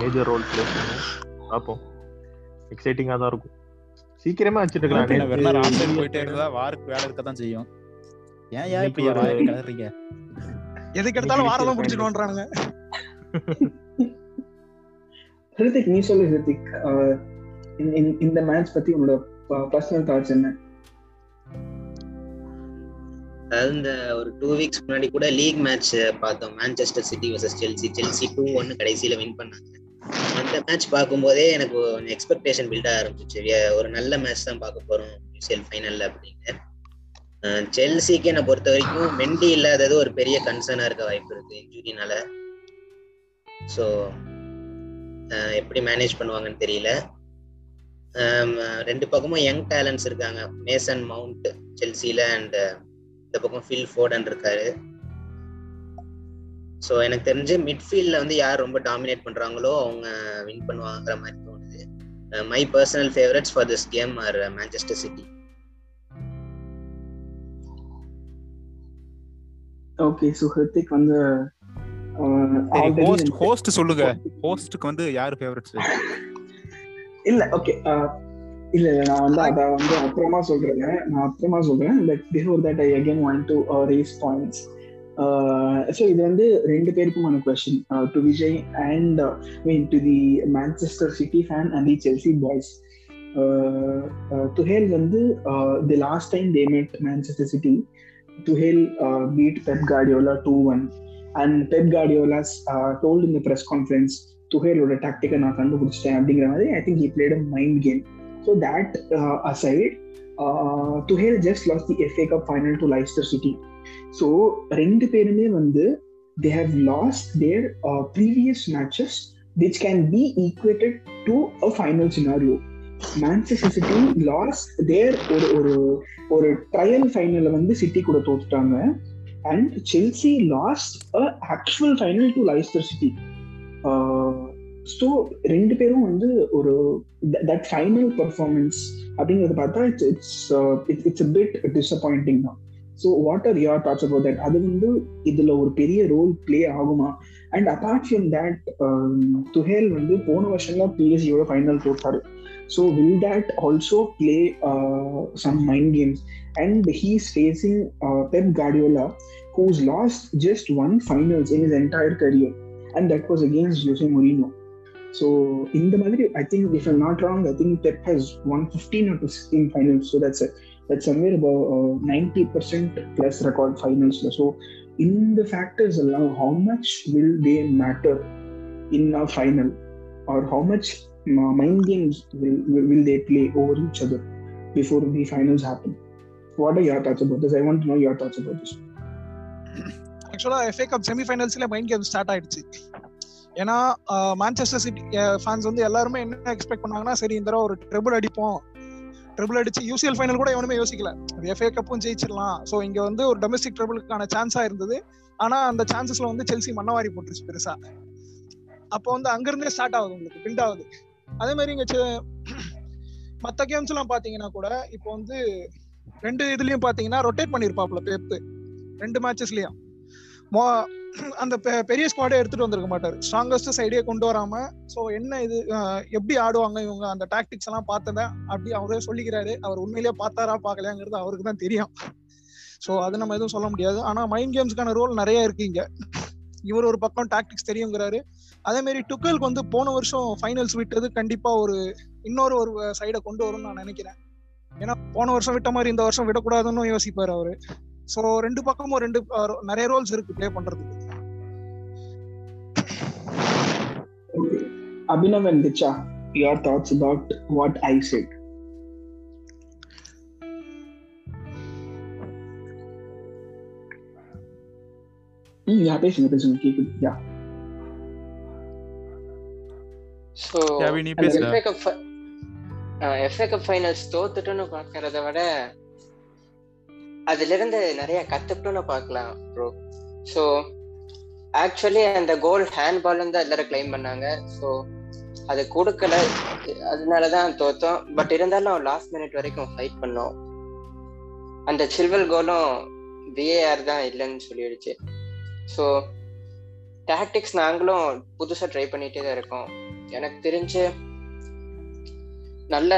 மேஜர் ரோல் பிளே பார்ப்போம். எக்ஸைட்டிங்கா தான் இருக்கும். சீக்கிரமா ஆஃப் சைடு இருக்கலாம் போயிட்டே இருந்தா வாருக்கு வேலை இருக்க தான் செய்யும். ஏன் ஏன் இப்படி வாய் கிளறீங்க எதுக்கு எடுத்தாலும் வாரம் பிடிச்சிட்டு ஹிருத்திக் நீ சொல்லு ஹிருத்திக் அஹ், இந்த- மேட்ச் பத்தி உன்னோட பர்சனல் தாட்ஸ் என்ன? அதாவது இந்த ஒரு டூ வீக்ஸ் முன்னாடி கூட லீக் மேட்ச் பார்த்தோம். Manchester City versus Chelsea Chelsea two ஒன்னு கடைசியில வின் பண்ணாங்க. அந்த மேட்ச் பார்க்கும்போதே எனக்கு கொஞ்சம் எக்ஸ்பெக்டேஷன் பில்ட் இருந்துச்சு ஒரு நல்ல மேட்ச் தான் பார்க்க போறோம் யூசிஎல் ஃபைனல்ல அப்படின்னு. செல்சிக்கு என்னை பொறுத்த வரைக்கும் மெண்டி இல்லாதது ஒரு பெரிய கன்சர்னா இருக்க வாய்ப்பு இருக்கு இன்ஜுரினால. ஸோ எப்படி மேனேஜ் பண்ணுவாங்கன்னு தெரியல. ரெண்டு பக்கமும் யங் டேலண்ட்ஸ் இருக்காங்க. மேசன் மவுண்ட் செல்சியில அண்ட் இந்த பக்கம் ஃபில் ஃபோர்டன் இருக்காரு. ஸோ எனக்கு தெரிஞ்சு மிட்ஃபீல்ட்ல வந்து யார் ரொம்ப டாமினேட் பண்றாங்களோ அவங்க வின் பண்ணுவாங்கிற மாதிரி தோணுது. My personal favourites for this game are Manchester City okay so Hrithik வந்து ஹோஸ்ட் ஹோஸ்ட் சொல்லுங்க. ஹோஸ்டுக்கு வந்து யார் ஃபேவரட்ஸ் இல்ல ஓகே இல்ல இல்ல நான் வந்து அத வந்து அப்புறமா சொல்றேன் நான் அப்புறமா சொல்றேன். But before that I again want to raise points so இது வந்து ரெண்டு பேருக்குமான question to Vijay and mean to the Manchester City fan and the Chelsea boys Tuchel வந்து the last time they met Manchester City Tuchel beat Pep Guardiola two one and Pep Guardiola's told இந்த press conference துஹேலோட டாக்டிக்கை நான் கண்டுபிடிச்சிட்டேன் அப்படிங்கிற மாதிரி I think he played a mind game so that aside Tuchel just lost the FA cup final to Leicester City so ரெண்டு பேருமே வந்து they have lost their previous matches which can be equated to a final scenario Manchester City lost their ஒரு ஒரு ஒரு trial ஃபைனலில் வந்து City கூட தோத்துட்டாங்க. And Chelsea lost a actual final to Leicester City so ரெண்டு பேரும் வந்து ஒரு தட் ஃபைனல் பர்ஃபார்மன்ஸ் அப்படிங்கிறது பார்த்தா it's it's it's bit disappointing தான். So what are your thoughts about that அது வந்து இதுல ஒரு பெரிய ரோல் பிளே ஆகுமா? And apart from that Tuchel வந்து போன வருஷம் தான் பிஎஸ்சியோட final தோத்தாரு so will that also play some mind games and he's facing Pep Guardiola who's lost just one finals in is entire career and that was against Jose Mourinho so இந்த மாதிரி I think if I'm not wrong I think Pep has one fifteen or two sixteen finals so that's that's somewhere about uh, 90% plus record finals. So, in the factors allow how much will they matter in a final, or how much uh, mind games will, will, will they play over each other before the finals happen? What are your thoughts about this? I want to know your thoughts about this. ஆக்சுவலா FA cup செமிஃபைனல்ஸ்ல mind game start ஆயிடுச்சு ஏன்னா Manchester city fans வந்து எல்லாருமே என்ன expect பண்ணாங்கன்னா சரி இந்த தடவை ஒரு ட்ரிபிள் அடிப்போம். ட்ரிபிள் அடிச்சு யூசிஎல் ஃபைனல் கூட எவனுமே யோசிக்கல. எஃப்ஏ கப்பும் ஜெயிச்சிடலாம். ஸோ இங்க வந்து ஒரு டொமஸ்டிக் ட்ரிபிளுக்கான சான்ஸா இருந்தது. ஆனா அந்த சான்சஸ்ல வந்து செல்சி மண்ணவாரி போட்டுருச்சு பெருசா. அப்போ வந்து அங்கிருந்தே ஸ்டார்ட் ஆகுது உங்களுக்கு பில்ட் ஆகுது. அதே மாதிரி இங்க மத்த கேம்ஸ் எல்லாம் பாத்தீங்கன்னா கூட இப்போ வந்து ரெண்டு இதுலயும் பாத்தீங்கன்னா ரொட்டேட் பண்ணிருப்பாப்ல பேப்பு ரெண்டு மேட்சஸ்லயும் <clears throat> அந்த பெரிய ஸ்குவாடே எடுத்துட்டு வந்திருக்க மாட்டாரு. ஸ்ட்ராங்கஸ்ட் சைடே கொண்டு வராம சோ என்ன இது எப்படி ஆடுவாங்க இவங்க அந்த டாக்டிக்ஸ் எல்லாம் பார்த்ததா அப்படி அவரே சொல்லிக்கிறாரு. அவர் உண்மையிலேயே பார்த்தாரா பார்க்கலையாங்கிறது அவருக்கு தான் தெரியும். ஸோ அது நம்ம எதுவும் சொல்ல முடியாது. ஆனா மைண்ட் கேம்ஸ்க்கான ரோல் நிறைய இருக்கு இங்க. இவர் ஒரு பக்கம் டாக்டிக்ஸ் தெரியுங்கிறாரு. அதே மாதிரி டுக்கலுக்கு வந்து போன வருஷம் ஃபைனல்ஸ் விட்டது கண்டிப்பா ஒரு இன்னொரு ஒரு சைடை கொண்டு வரும்னு நான் நினைக்கிறேன். ஏன்னா போன வருஷம் விட்ட மாதிரி இந்த வருஷம் விடக்கூடாதுன்னு யோசிப்பாரு அவரு. ஸோ ரெண்டு பக்கமும் ரெண்டு நிறைய ரோல்ஸ் இருக்கு ப்ளே பண்றதுக்கு Okay. Abhinav and Dicha, your thoughts about what I said. ம் யா பேசுங்க பேசுங்க கேக்குது யா ஸோ யாவி நீ பேசு FA cup FA cup finals தோத்துட்டோன்னு பார்க்கறத விட அதுல இருந்து நிறைய கத்துக்கணும்னு பார்க்கலாம் ப்ரோ ஸோ ஆக்சுவலி அந்த கோல் ஹேண்ட் பால் வந்து எல்லாரும் கிளைம் பண்ணாங்க. ஸோ அது கொடுக்கல. அதனாலதான் தோத்தோம். பட் இருந்தாலும் லாஸ்ட் மினிட் வரைக்கும் ஃபைட் பண்ணோம். அந்த சில்வல் கோலும் பிஏஆர் தான் இல்லைன்னு சொல்லிடுச்சு. ஸோ டாக்டிக்ஸ் நாங்களும் புதுசாக ட்ரை பண்ணிகிட்டே தான் இருக்கோம். எனக்கு தெரிஞ்சு நல்ல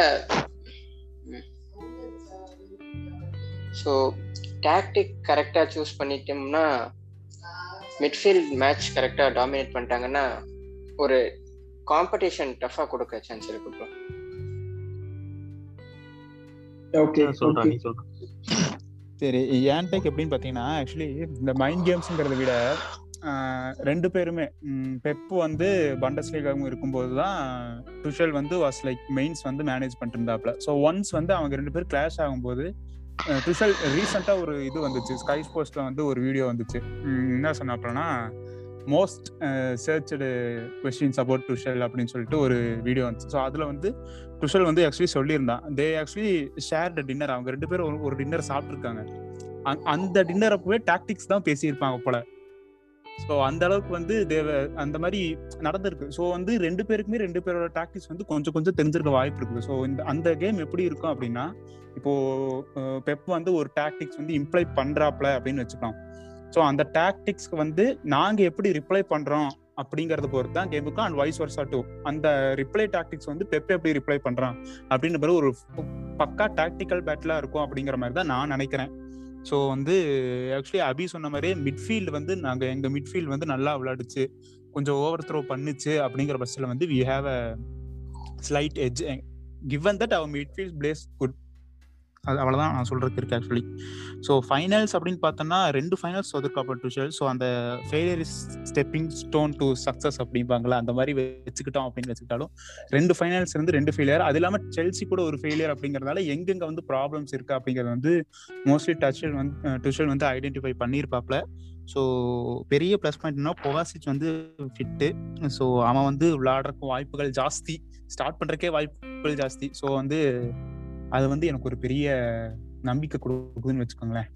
ஸோ டாக்டிக் கரெக்டாக சூஸ் பண்ணிட்டோம்னா மிட்ஃபீல்ட் மேட்ச் கரெக்டாக டாமினேட் பண்ணிட்டாங்கன்னா ஒரு காம்படிஷன் டஃபாக கொடுக்க சான்ஸ் இருக்கு ப்ரோ ஓகே சரி என் டேக் எப்படின்னு பார்த்தீங்கன்னா ஆக்சுவலி இந்த மைண்ட் கேம்ஸுங்கிறத விட ரெண்டு பேருமே பெப்பு வந்து பண்டஸ்லீகாவும் இருக்கும்போது தான் டுஷல் வந்து வாஸ் லைக் மெயின்ஸ் வந்து மேனேஜ் பண்ணிட்டு இருந்தாப்ல. ஸோ ஒன்ஸ் வந்து அவங்க ரெண்டு பேரும் கிளாஷ் ஆகும்போது ட்ரிஷல் ரீசெண்டாக ஒரு இது வந்துச்சு. ஸ்கை ஸ்போர்ட்ஸில் வந்து ஒரு வீடியோ வந்துச்சு. என்ன சொன்னாப்லனா most searched questions about Tuchel அப்படின்னு சொல்லிட்டு ஒரு வீடியோ வந்துச்சு. ஸோ அதில் வந்து டுஷல் வந்து ஆக்சுவலி சொல்லியிருந்தான். தே ஆக்சுவலி ஷேர் டின்னர் அவங்க ரெண்டு பேரும் ஒரு- ஒரு டின்னர் சாப்பிட்ருக்காங்க அந்த டின்னர் அப்பவே டாக்டிக்ஸ் தான் பேசியிருப்பாங்க போல. ஸோ அந்த அளவுக்கு வந்து தேவ அந்த மாதிரி நடந்திருக்கு. ஸோ வந்து ரெண்டு பேருக்குமே ரெண்டு பேரோட டாக்டிக்ஸ் வந்து கொஞ்சம் கொஞ்சம் தெரிஞ்சிருக்க வாய்ப்பு இருக்குது. ஸோ இந்த அந்த கேம் எப்படி இருக்கும் அப்படின்னா இப்போ பெப் வந்து ஒரு டாக்டிக்ஸ் வந்து இம்ப்ளை பண்றாப்ல அப்படின்னு வச்சுக்கலாம். ஸோ அந்த டாக்டிக்ஸ்க்கு வந்து நாங்க எப்படி ரிப்ளை பண்றோம் அப்படிங்கறத பொறுத்து தான் கேமுக்கும் அண்ட் வைஸ் வர்ஸா டூ அந்த ரிப்ளை டாக்டிக்ஸ் வந்து பெப் எப்படி ரிப்ளை பண்றான் அப்படின்ற ஒரு பக்கா டாக்டிக்கல் பேட்டிலா இருக்கும் அப்படிங்கிற மாதிரி தான் நான் நினைக்கிறேன். ஸோ வந்து ஆக்சுவலி அபி சொன்ன மாதிரியே மிட்ஃபீல்டு வந்து நாங்கள் எங்கள் மிட்ஃபீல்டு வந்து நல்லா விளையாடுச்சு. கொஞ்சம் ஓவர் த்ரோ பண்ணுச்சு அப்படிங்கிற பட்சத்தில் வந்து we have a slight edge given that our midfield plays good அது அவ்வளோதான் நான் சொல்கிறதுக்கு இருக்கு ஆக்சுவலி ஸோ ஃபைனல்ஸ் அப்படின்னு பார்த்தோம்னா ரெண்டு ஃபைனல்ஸ் ஒதுக்கப்பட்ட டுஷல் ஸோ அந்த failure is stepping stone to success அப்படிம்பாங்களா அந்த மாதிரி வச்சுக்கிட்டோம் அப்படின்னு வச்சுக்கிட்டாலும் ரெண்டு ஃபைனல்ஸ் இருந்து ரெண்டு ஃபெயிலியர் அது இல்லாமல் செல்சி கூட ஒரு ஃபெயிலியர் அப்படிங்கிறதால எங்கெங்க வந்து ப்ராப்ளம்ஸ் இருக்கு அப்படிங்கிறது வந்து மோஸ்ட்லி டச்சல் வந்து டுஷல் வந்து ஐடென்டிஃபை பண்ணியிருப்பாப்ல ஸோ பெரிய ப்ளஸ் பாயிண்ட்னா பொவாசிச் வந்து ஃபிட்டு ஸோ அவன் வந்து விளையாடுறதுக்கு வாய்ப்புகள் ஜாஸ்தி. ஸ்டார்ட் பண்ணுறக்கே வாய்ப்புகள் ஜாஸ்தி. ஸோ வந்து அது வந்து எனக்கு ஒரு பெரிய நம்பிக்கை கொடுக்குதுன்னு வச்சுக்கோங்களேன்.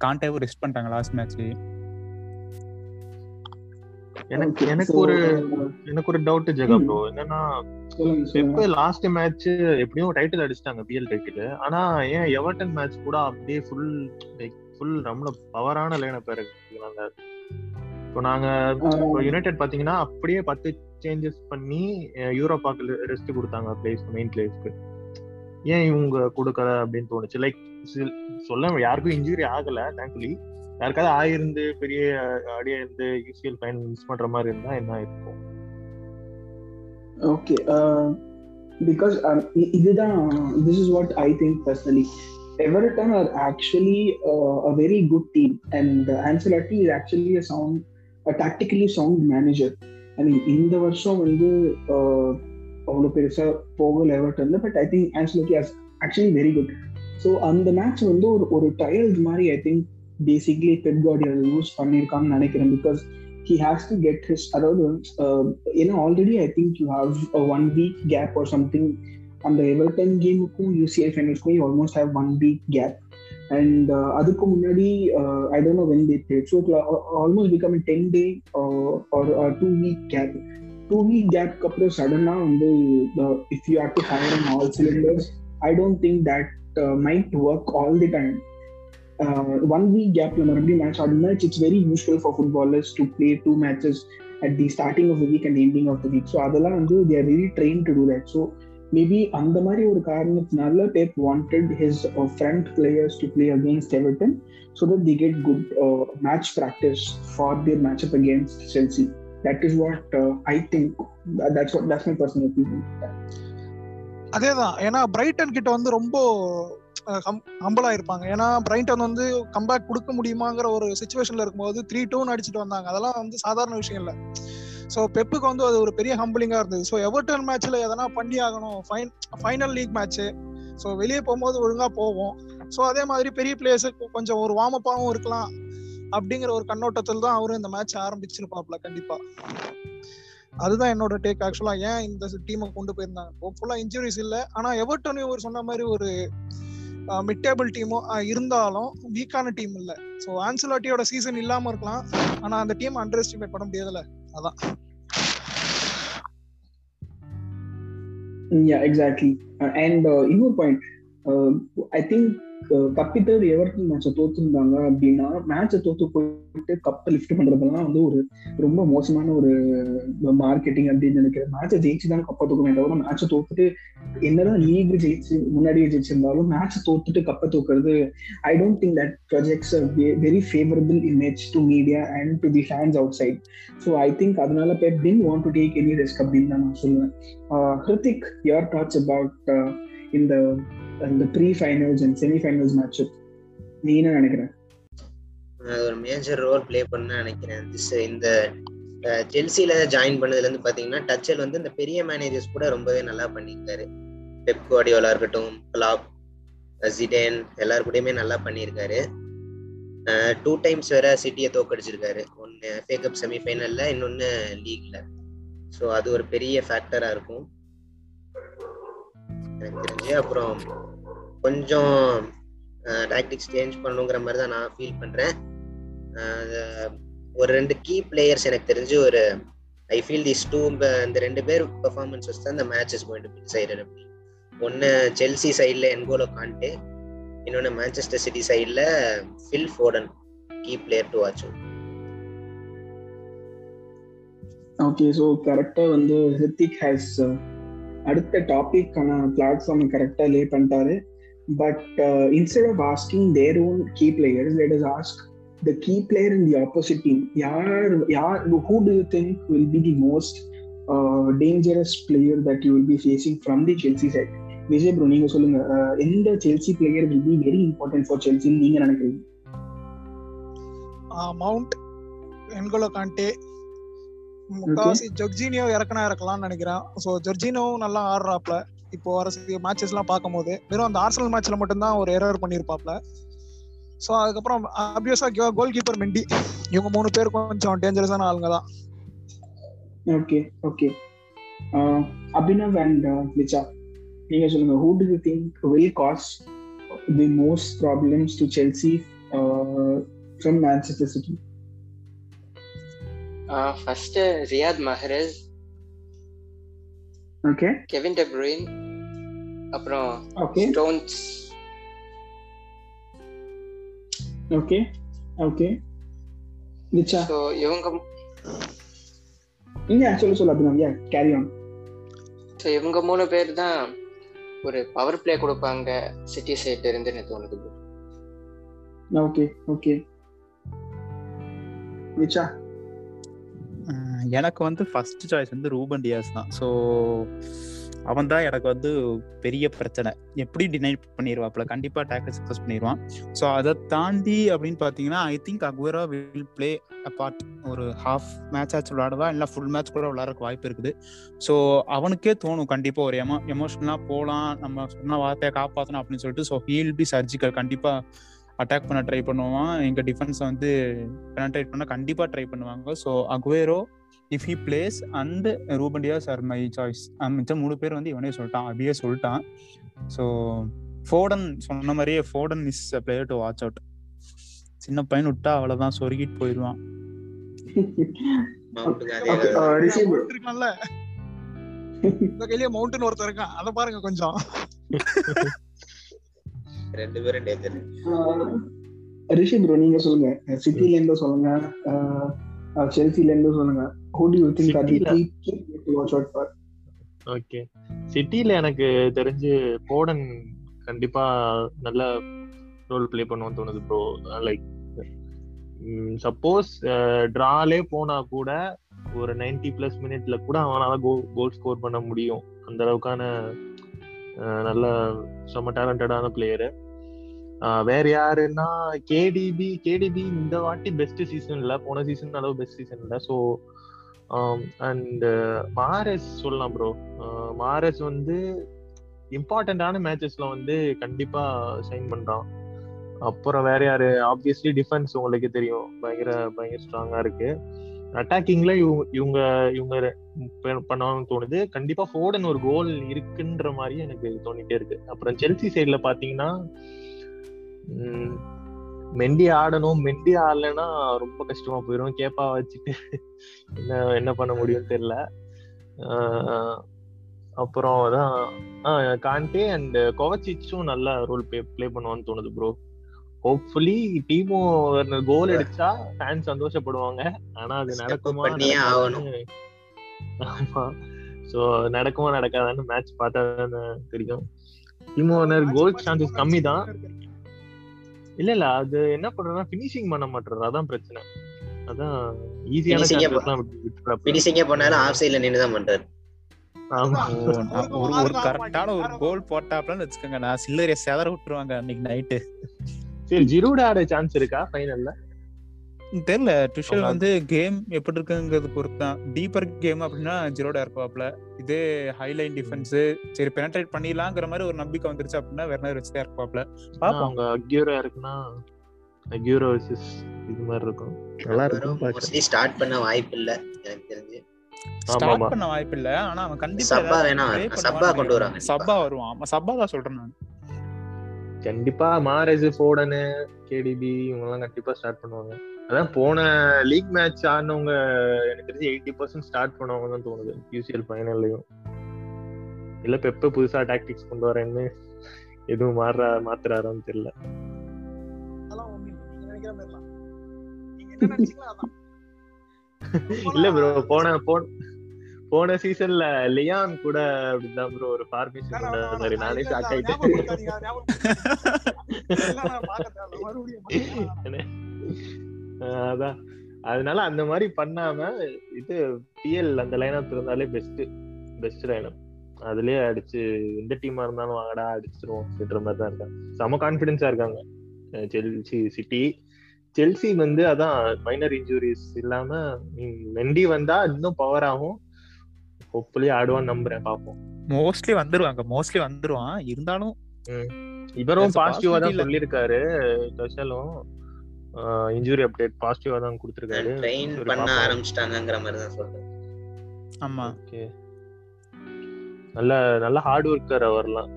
கான்டேவும் ரெஸ்ட் பண்ணிட்டாங்க லாஸ்ட் மேட்ச் எனக்கு எனக்கு ஒரு எனக்கு ஒரு டவுட் ஜெகா. ப்ரோ என்னன்னா பெப் லாஸ்ட் மேட்ச் எப்படியும் டைட்டில் அடிச்சிட்டாங்க பிஎல் டைட்டில் ஆனா ஏன் எவர்டன் மேட்ச் கூட அப்படியே ஃபுல் லைக் ஃபுல் நம்மள பவரான லைனை பேர் இப்போ நாங்க யுனைடெட் பாத்தீங்கன்னா அப்படியே பத்து சேஞ்சஸ் பண்ணி யூரோப்பாக்கு ரெஸ்ட் கொடுத்தாங்க பிளேஸ் மெயின் பிளேஸ்க்கு ஏன் இவங்க கொடுக்கல அப்படின்னு தோணுச்சு? லைக் சொல்ல யாருக்கும் இன்ஜுரி ஆகல தேங்க்ஃபுல்லி யாருக்காவது ஆயிருந்து பெரிய அடியா இருந்து யூசிஎல் ஃபைன் மிஸ் பண்ற மாதிரி இருந்தா என்ன இருக்கும்? ஓகே பிகாஸ் uh, um, இதுதான் this is what I think personally Everton are actually uh, a very good team, and uh, Ancelotti is actually a sound, a tactically sound manager. I mean, இந்த வருஷம் வந்து uh, அவ்வளோ பெருசாக போகல எவர்டன்ல but I think Ancelotti has actually very good so அந்த match வந்து ஒரு ஒரு ட்ரையல் மாதிரி I think basically Pep Guardiola use பண்ணியிருக்கான்னு நினைக்கிறேன் because he has to get his அதாவது ஏன்னா already I think you have one week gap or something அந்த Everton கேமுக்கும் UCL ஃபைனல்ஸ்க்கும் almost have one week gap and அதுக்கு முன்னாடி I don't know when they played so almost become ten day or two week gap two week கேப்க்கு அப்புறம் சடனாக வந்து if you have to fire in all cylinders I don't think that might work all the time one week கேப்ல மறுபடியும் match ஆடுனா it's very useful for footballers to play two matches at the starting of the week and ending of the week so அதெல்லாம் வந்து they're very train to do that so maybe அந்த மாதிரி ஒரு காரணத்தினால Pep wanted his front players to play against Everton so that they get good match practice for their match up against Chelsea that is what I think that's what that's my personal opinion அதேதான். ஏன்னா Brayton கிட்ட வந்து ரொம்ப ஹம்பலா இருப்பாங்க ஏன்னா Brayton வந்து comeback கொடுக்க முடியுமாங்கிற ஒரு சுச்சுவேஷன்ல இருக்கும்போது த்ரீ டூன்னு அடிச்சுட்டு வந்தாங்க. அதெல்லாம் வந்து சாதாரண விஷயம் இல்லை. ஸோ பெப்புக்கு வந்து அது ஒரு பெரிய ஹம்பிளிங்கா இருந்தது. ஸோ எவர்டன் மேட்ச்ல எதனா பண்ணி ஆகணும். Fine final league match so வெளியே போகும்போது ஒழுங்கா போவோம். ஸோ அதே மாதிரி பெரிய பிளேயர்ஸுக்கு கொஞ்சம் ஒரு வார்ம் அப்பாகவும் இருக்கலாம். அப்படிங்கிற ஒரு கண்ணோட்டத்தில் தான் அவரும் இந்த மேட்ச் ஆரம்பிச்சிருப்பாப்ல கண்டிப்பா. அதுதான் என்னோட டேக் ஆக்சுவலா ஏன் இந்த டீமை கொண்டு போயிருந்தாங்க. ஹோப்ஃபுல்லா இன்ஜுரிஸ் இல்ல. ஆனா எவர்டனையும் ஒரு சொன்ன மாதிரி ஒரு மிட் டேபிள் டீமும் இருந்தாலும் வீக்கான டீம் இல்ல. ஸோ ஆன்சலாட்டியோட சீசன் இல்லாம இருக்கலாம். ஆனா அந்த டீம் அண்டர் எஸ்டிமேட் பண்ண முடியாதுல்ல. அதான். Yeah, exactly. Uh, இன்னொரு பாயிண்ட் ஐ திங்க் தப்பித்தது எவர்டன் மேட்சை தோத்துருந்தாங்க அப்படின்னா மேட்சை தோத்து போயிட்டு கப்பை லிஃப்ட் பண்றதெல்லாம் வந்து ஒரு ரொம்ப மோசமான ஒரு மார்க்கெட்டிங் அப்படின்னு நினைக்கிறேன். மேட்சை ஜெயிச்சு தான் கப்பை தூக்கணும் தவிர மேட்சை தோத்துட்டு என்னதான் லீக் ஜெயிச்சு முன்னாடியே ஜெயிச்சிருந்தாலும் மேட்சை தோத்துட்டு கப்பை தூக்குறது I don't think that projects very favourable image to media and to the fans outside so I think அதனால Pep didn't want to take any risk அப்படின்னு தான் நான் சொல்லுவேன். ஹிருத்திக் யுவர் தாட்ஸ் அபவுட் இந்த அந்த pre finals and semi finals match நீ என்ன நினைக்கிற? ஒரு மேஜர் ரோல் ப்ளே பண்ண நினைக்கிறேன். திஸ் இந்த ஜெல்சியில ஜாயின் பண்ணதுல இருந்து பாத்தீங்கன்னா டச்சல் வந்து இந்த பெரிய மேனேஜர்ஸ் கூட ரொம்பவே நல்லா பண்ணியிருக்காரு. பெப் குவாடியோலா இருக்கட்டும் கிளாப் ஜிடேன் எல்லாரு கூடயுமே நல்லா பண்ணியிருக்காரு. டூ டைம்ஸ் வேற சிட்டியை தோக்கடிச்சிருக்காரு. ஒன்று எஃப்ஏ கப் செமிஃபைனல்ல இன்னொன்று லீக்ல ஸோ அது ஒரு பெரிய ஃபேக்டரா இருக்கும். எனக்கு தெரிஞ்சு அப்புறம் கொஞ்சம் டாக்டிக்ஸ் சேஞ்ச் பண்ணுங்கிற மாதிரி தான் நான் ஃபீல் பண்ணுறேன் ஒரு ரெண்டு கீ பிளேயர்ஸ் எனக்கு தெரிஞ்சு ஒரு ஐ ஃபீல் திஸ் டூ இந்த ரெண்டு பேர் பெர்ஃபார்மன்ஸ் வச்சு தான் இந்த match is going to be decided அப்படி ஒன்று செல்சி சைடில் என்கோலோ கான்ட்டு இன்னொன்று மேன்செஸ்டர் சிட்டி சைடில் Phil Foden key player to watch okay so கரெக்டாக வந்து ஹித்திக் ஹேஸ் அடுத்த டாபிக்கான பிளாட்ஃபார்ம் கரெக்டாக லே பண்ணிட்டாரு. But instead of asking their own key players let's ask the key player in the opposite team யார் யார் who do you think will be the most dangerous player that you will be facing from the Chelsea side Vijay bro நீங்க சொல்லுங்க. எந்த Chelsea player will be very important for செல்சின்னு நீங்க நினைக்கிறீங்க? Mount N'Golo காண்டே முக்காவாசி Jorginho இறக்கனா இறக்கலாம்னு நினைக்கிறேன். So ஜொர்ஜினியோவும் நல்லா ஆடுறாப்ல. இப்போ வர மேட்சஸ் எல்லாம் பார்க்கும்போது வெறும் அந்த ஆர்சனல் மேட்ச்ல மட்டும்தான் ஒரு எரர் பண்ணியிருப்பாப்ல. ஸோ அதுக்கப்புறம் அபியஸா கோல் கீப்பர் மெண்டி இவங்க மூணு பேர் கொஞ்சம் டேஞ்சரஸான ஆளுங்க தான். ஓகே ஓகே அபினவ் அண்ட் விச்சா நீங்க சொல்லுங்க who do you think will cause the most problems to Chelsea from Manchester City first Riyad Mahrez okay. Kevin De Bruyne அப்புறம் okay. Stones. Okay okay. விச்சா so இவங்க நீங்க சொல்லு சொல்லு Abhinav yeah carry on so இவங்க மூணு பேர் தான் ஒரு பவர் பிளே கொடுப்பாங்க சிட்டி சைட் இருந்து எனக்கு தோணுது. Okay okay. அஹ் எனக்கு வந்து ஃபர்ஸ்ட் சாய்ஸ் வந்து ரூபன் டியாஸ் தான். ஸோ அவன் தான் எனக்கு வந்து பெரிய பிரச்சனை. எப்படி டினை பண்ணிடுவாப்புல கண்டிப்பாக டேக்கிள் சக்ஸஸ் பண்ணிடுவான் ஸோ அதை தாண்டி அப்படின்னு பார்த்தீங்கன்னா I think Aguero will play part ஒரு ஹாஃப் மேட்ச் ஆச்சு விளாடுவா இல்லை ஃபுல் மேட்ச் கூட விளாட்றக்கு வாய்ப்பு இருக்குது. ஸோ அவனுக்கே தோணும் கண்டிப்பாக ஒரு எமோ எமோஷனலாக போகலாம் நம்ம சொன்ன வார்த்தையை காப்பாற்றணும் அப்படின்னு சொல்லிட்டு ஸோ ஹீல் பி சர்ஜிக்கல் கண்டிப்பாக அட்டாக் பண்ண ட்ரை பண்ணுவான். எங்கள் டிஃபென்ஸை வந்து பெனட்ரேட் பண்ண கண்டிப்பாக ட்ரை பண்ணுவாங்க. So Aguero if he plays and Ruben Dias are my choice மிச்சம் மூணு பேர் வந்து இவனே சொல்லிட்டான் அபியே சொல்லிட்டான். ஸோ ஃபோர்டன் சொன்ன மாதிரியே Foden is player to watch out சின்ன பையன் விட்டா அவ்வளோதான் சொருகிட்டு போயிடுவான். கையிலேயே மவுண்டன் ஒருத்தர் இருக்கான். அதை பாருங்க கொஞ்சம். <laughs> ரெண்டு பேரும் டேஞ்சர். ரிஷி ப்ரோ நீங்க சொல்லுங்க. சிட்டில இருந்து சொல்லுங்க. செல்சில இருந்து சொல்லுங்க. Who do you think are the to watch out for okay சிட்டில எனக்கு தெரிஞ்சு போடன் கண்டிப்பா நல்ல ரோல் ப்ளே பண்ணுவான்னு தோணுது ப்ரோ லைக் சப்போஸ் டிராலே போனா கூட ஒரு 90 பிளஸ் மினிட்ல கூட அவனால கோல் ஸ்கோர் பண்ண முடியும். அந்த அளவுக்கான நல்ல செம்ம டேலண்டடான பிளேயரு வேற யாருன்னா கேடிபி கேடிபி இந்த வாட்டி பெஸ்ட் சீசன் இல்ல. போன சீசன் அளவு பெஸ்ட் சீசன் இல்ல. ஸோ அண்ட் மாரஸ் சொல்லலாம் ப்ரோ மாரஸ் வந்து இம்பார்ட்டண்டான மேட்சஸ்ல வந்து கண்டிப்பா சைன் பண்றான். அப்புறம் வேற யாரு? ஆப்வியஸ்லி டிஃபென்ஸ் உங்களுக்கு தெரியும். பயங்கர பயங்கர ஸ்ட்ராங்கா இருக்கு. அட்டாக்கிங்ல இவங்க இவங்க இவங்க பண்ணுவாங்கன்னு தோணுது. கண்டிப்பா ஃபோர்டன் ஒரு கோல் இருக்குன்ற மாதிரி எனக்கு தோணிட்டே இருக்கு. அப்புறம் செல்சி சைடுல பாத்தீங்கன்னா மெண்டி ஆடணும். மெண்டி ஆடலைன்னா ரொம்ப கஷ்டமா போயிடும் கேப்பா வச்சுட்டு என்ன என்ன பண்ண முடியும்னு தெரியல. அப்புறம் அதான். ஆஹ் கான்டே அண்ட் கோவச்சிச்சும் நல்ல ரோல் ப்ளே ப்ளே பண்ணுவான்னு தோணுது ப்ரோ ஹோப்ஃபுல்லி டீமோ கோல் அடிச்சா ஃபேன்ஸ் சந்தோஷப்படுவாங்க. ஆனா அது நடக்குமா ஆமா. சோ நடக்குமா நடக்காதான்னு மேட்ச் பார்த்தா தானே தெரியும். டீமோ கோல் சான்சஸ் கம்மி தான் இல்ல இல்ல. அது என்ன பண்றதுன்னா ஃபினிஷிங் பண்ண மாட்டாரு அதான் பிரச்சனை. அதான் ஈஸியான Finishing ஏ சான்சஸ்லாம் விட்டுறாப்ல. பினிஷிங்கே பண்ணாலும் ஆஃப் சைட்ல நின்று தான் பண்றாரு. ஒரு ஒரு கரெக்டான ஒரு கோல் போட்டாப்லன்னு வச்சுக்கோங்க. நான் சில்லறைய செதற விட்டுருவாங்க அன்னைக்கு நைட்டு சரி ஜிரூட் ஆட சான்ஸ் இருக்கா ஃபைனல்ல தெரியல டுஷல் வந்து கேம் எப்படி இருக்குங்கிறது பொறுத்து தான் டீப்பர் கேம் அப்படின்னா ஜீரோடா இருப்பாப்ல. இதே ஹைலைன் டிஃபென்ஸ் சரி பெனட்ரேட் பண்ணிடலாங்கிற மாதிரி ஒரு நம்பிக்கை வந்துருச்சு அப்படின்னா வேற மாதிரி வச்சுதான் இருப்பாப்ல. பாப்போம் அவங்க அக்யூரா இருக்குன்னா அக்யூரோ வர்சஸ் இது மாதிரி இருக்கும். நல்லா இருக்கும். மோஸ்ட்லி ஸ்டார்ட் பண்ண வாய்ப்பு இல்ல எனக்கு தெரிஞ்சு. ஸ்டார்ட் பண்ண வாய்ப்பு இல்ல. ஆனா அவன் கண்டிப்பா சப்பா வேணா சப்பா கொண்டு. வராங்க சப்பா வருவான். ஆமா, சப்பா தான் சொல்றேன் நான். கண்டிப்பா மாரேஜ் போடனு கேடிபி இவங்க எல்லாம் கண்டிப்பா ஸ்டார்ட் பண்ணுவாங்க. அதான் போன லீக் மேட்ச் ஆடினவங்க எனக்கு தெரிஞ்சு எயிட்டி பர்சன்ட் ஸ்டார்ட் பண்ணுவாங்க தான் தோணுது. யூசிஎல் ஃபைனல்லையும் இல்ல பெப்ப புதுசா டாக்டிக்ஸ் கொண்டு வரேன்னு எதுவும் மாற மாத்துறாரான்னு தெரியல. இல்லை. ப்ரோ <laughs> போன போன போன சீசன்ல லியான் கூட அப்படிதான் ப்ரோ ஒரு ஃபார்மேஷன் வேணாம், கொண்டு வேணாம், வந்தாரு. வேணாம். நானே ஷாக் ஆயிட்டேன். <laughs> அதான். அதனால அந்த மாதிரி பண்ணாம இது பிஎல் அந்த லைனப் இருந்தாலே பெஸ்ட் பெஸ்ட் லைனப் அதுலயே அடிச்சு எந்த டீமா இருந்தாலும் வாங்கடா அடிச்சிருவோம் அப்படின்ற மாதிரி தான் இருக்காங்க. செம கான்பிடன்ஸா இருக்காங்க. செல்சி சிட்டி செல்சி வந்து அதான் மைனர் இன்ஜுரிஸ் இல்லாம மெண்டி வந்தா இன்னும் பவர் ஆகும். ஹோப்ஃபுல்லி ஆடுவான்னு நம்புறேன் பாப்போம் மோஸ்ட்லி வந்துருவாங்க மோஸ்ட்லி வந்துருவான். இருந்தாலும் இவரும் பாசிட்டிவா தான் சொல்லியிருக்காரு டஷலும் இன்ஜுரி அப்டேட் பாசிட்டிவா தான் கொடுத்திருக்காரு. ட்ரெயின் பண்ண பாப்போம். ஆரம்பிச்சிட்டாங்கிற மாதிரி தான் சொல்றேன். ஆமா. ஓகே. நல்ல நல்ல ஹார்ட் ஒர்க்கர் அவர்லாம்.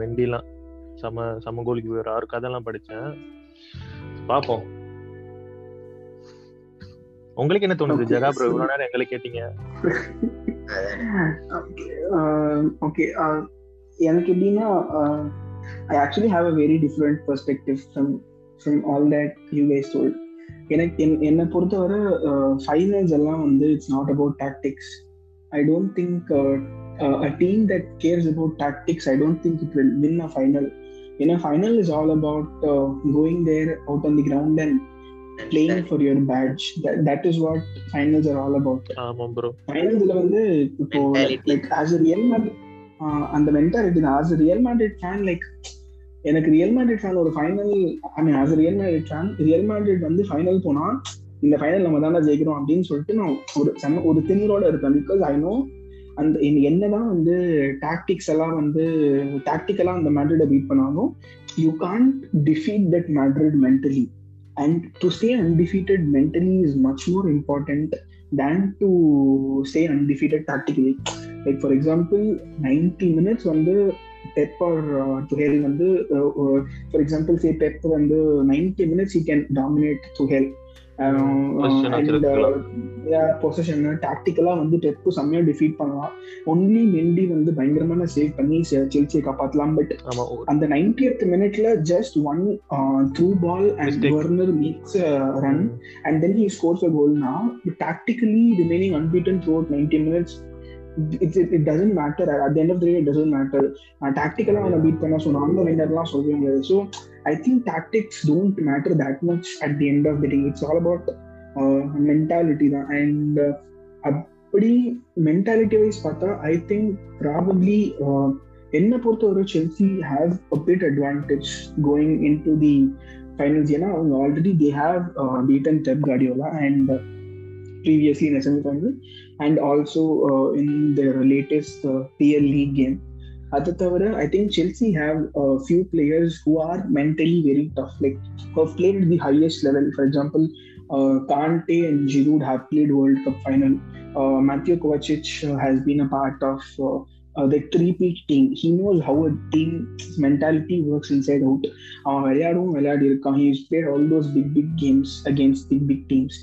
மெண்டிலாம். சம சம கோலிக்கு போயிரு அவர் கதைலாம் படிச்சேன். பாப்போம் உங்களுக்கு என்ன தோணுது Okay, ஜெகா ப்ரோ இவ்வளவு நேரம் எங்களை கேட்டீங்க. <laughs> ஓகே எனக்கு எப்படின்னா I actually have a very different perspective from from all that you guys told எனக்கு என்- என்னை பொறுத்தவரை ஃபைனல்ஸ் எல்லாம் வந்து it's not about tactics I don't think a team that cares about tactics I don't think it will win a final ஏன்னா final is all about going there out on the ground and playing for your badge. That, that is what finals are all about. ஆமா bro ஃபைனல்ஸ்ல வந்து இப்போ Mentality. Like as a Real Madrid அந்த mentality தான். As a Real Madrid fan like எனக்கு Real Madrid fan ஒரு final I mean as a Real Madrid fan Real Madrid வந்து final போனா இந்த ஃபைனல் நம்ம தானே ஜெயிக்கிறோம் அப்படின்னு சொல்லிட்டு நான் ஒரு செம்ம ஒரு திமிரோட இருப்பேன். பிகாஸ் ஐ நோ அந்த என்னதான் வந்து டாக்டிக்ஸ் எல்லாம் வந்து டாக்டிக்கலா அந்த மேட்ரிட பீட் பண்ணாலும் you can't defeat that Madrid mentally and to stay undefeated mentally is much more important than to stay undefeated tactically like for example ninety minutes வந்து பெப் or uh, Tuchel வந்து uh, uh, for example say Pep வந்து 90 minutes he can dominate Tuchel Possession வச்சிருக்கலாம். Possession டாக்டிக்கலா வந்து Pep செம்மையா defeat பண்ணலாம் only Mendy வந்து பயங்கரமான சேவ் பண்ணி செல்சியை காப்பாத்தலாம் பட் அந்த 90th மினிட்ல just one through ball and Mistake. Werner makes run and then he scores a goal now tactically remaining unbeaten throughout 90 minutes it, it, it doesn't matter. At the end of the day it doesn't matter. Uh, tactically அவனை beat பண்ண so நான் தான் வின்னர்லாம் சொல்ல முடியாது so I think tactics don't matter that much at the end of the day it's all about mentality தான் and அப்படி mentality wise பார்த்தா ஐ திங்க் ப்ராபப்ளி என்னை பொறுத்தவரை Chelsea have a bit advantage going in to the finals ஏன்னா அவங்க already they have beaten Pep Guardiola and previously in a semi-final. And also uh, in their latest uh, PL League game. Other than I think Chelsea have a few players who are mentally very tough, like who have played at the highest level. For example, uh, Kante and Giroud have played World Cup final. Uh, Matthew Kovacic uh, has been a part of uh, uh, the three-peat team. He knows how a team's mentality works inside out. அவன் விளையாடவும் விளையாடி இருக்கான் he's played all those big big games against big big teams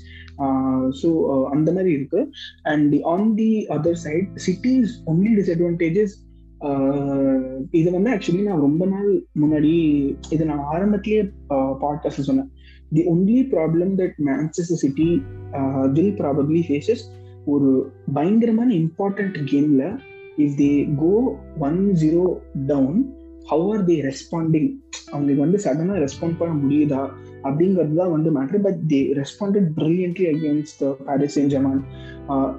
so அந்த மாதிரி இருக்கு. And on the other side City's only disadvantages இது வந்து actually நான் ரொம்ப நாள் முன்னாடி இது நான் ஆரம்பத்திலேயே பாட்காஸ்ட் சொன்னேன். The only problem that Manchester City will probably faces ஒரு பயங்கரமான இம்பார்ட்டன்ட் கேம்ல if they go one zero down how are they responding அவங்களுக்கு வந்து சடனாக ரெஸ்பாண்ட் பண்ண முடியுதா? அப்படிங்கிறது தான் வந்து matter but they responded brilliantly against Paris in Germain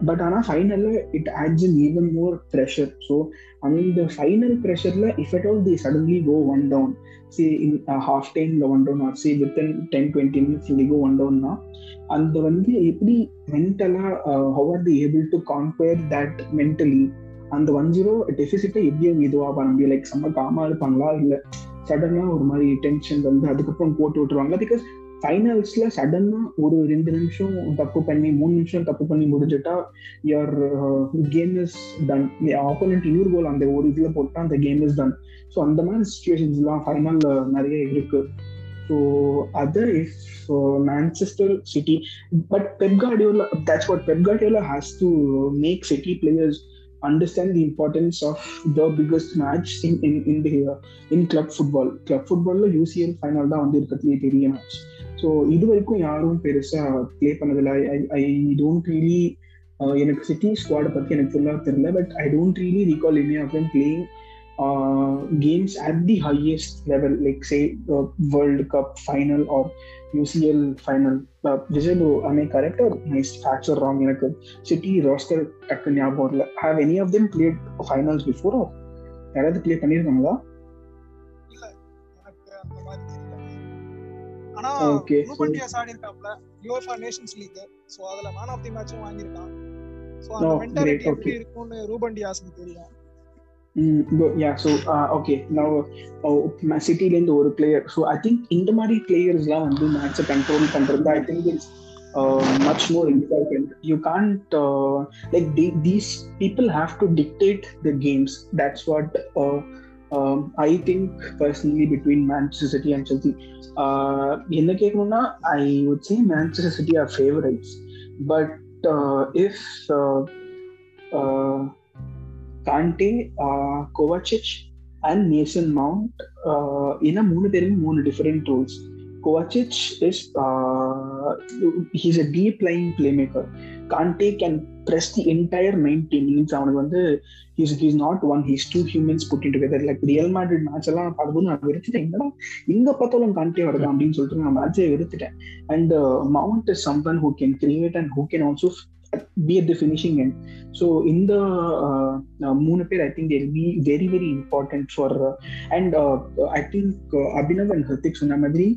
but ஆனால் ஃபைனலில் it adds in even more pressure so அந்த ஃபைனல் ப்ரெஷரில் if at all they suddenly go one down see in half டைமில் one down or see within ten twenty minutes go one டவுன்னா அந்த வந்து எப்படி மென்டலாக how are they able to conquer that mentally அந்த one zero டெபிசிட்டை எப்படி அவங்க இதுவாக பண்ண முடியும்? லைக் செம்ம காமா இருப்பாங்களா? இல்லை சடனாக ஒரு மாதிரி டென்ஷன் வந்து அதுக்கப்புறம் போட்டு விட்டுருவாங்க பிகாஸ் ஃபைனல்ஸ்ல சடனா ஒரு ரெண்டு நிமிஷம் தப்பு பண்ணி மூணு நிமிஷம் தப்பு பண்ணி முடிஞ்சுட்டா your game is done opponent இன்னொரு கோல் அந்த ஒரு இதுல போட்டா அந்த கேம் இஸ் டன் ஸோ அந்த மாதிரி சுச்சுவேஷன்ஸ்லாம் ஃபைனல்ல நிறைய இருக்கு. So other if Manchester City but Pep Guardiola that's what Pep Guardiola has to make City players understand the importance of the biggest match in in in the in club football club football UCL final தான் வந்து இருக்கிறதுலே பெரிய match so இது வரைக்கும் யாரும் பெருசா play பண்ணதில்லை ஐ I don't really எனக்கு சிட்டி ஸ்குவாடை பத்தி எனக்கு ஃபுல்லாக தெரியல but I don't really recall any of them playing games at the highest level like say the world cup final UCL final. Uh, Vijay am I correct or my facts are wrong? எனக்கு City roster டக்கு ஞாபகம் இல்லை have any of them played finals before or யாராவது play பண்ணியிருக்காங்களா ஆனா so- Ruben Dias ஆடி இருக்காப்ல UEFA Nations League so அதுல மேன் ஆஃப் தி மேட்சும் வாங்கியிருக்கான். சோ அந்த Oh, மென்டாலிட்டி great, எப்படி. இருக்கும்னு ரூபண்டியாஸ்க்கு தெரியும். Mm, go- yeah, so uh, okay, now uh, சிட்டிலேருந்து ஒரு பிளேயர் ஸோ ஐ திங்க் இந்த மாதிரி பிளேயர்ஸ்லாம் வந்து மேட்சை கண்ட்ரோல் பண்ணுறது I think it's much more important you can't like these people have to dictate the games that's what I think personally between Manchester City and Chelsea என்ன கேட்கணும்னா I would say Manchester City are favourites but if Kante Kovacic and Mason Mount ஏன்னா மூணு பேருமே மூணு different roles Kovacic is he's a deep line playmaker Kante can press the entire ninety minutes அவனுக்கு வந்து he's he's not one he's two humans putting together like Real Madrid match எல்லாம் பார்க்கும்போது நான் வெறுத்துட்டேன். என்னடா இங்க பார்த்தாலும் காண்டே வருது அப்படின்னு சொல்லிட்டு நான் மேட்சே வெறுத்துட்டேன். And Mount is someone who can create and who can also be at the finishing end. So in the uh, uh, மூணு பேர் I think they'll be very very important for uh, and uh, I think uh, Abhinav and Hrithik சொன்ன மாதிரி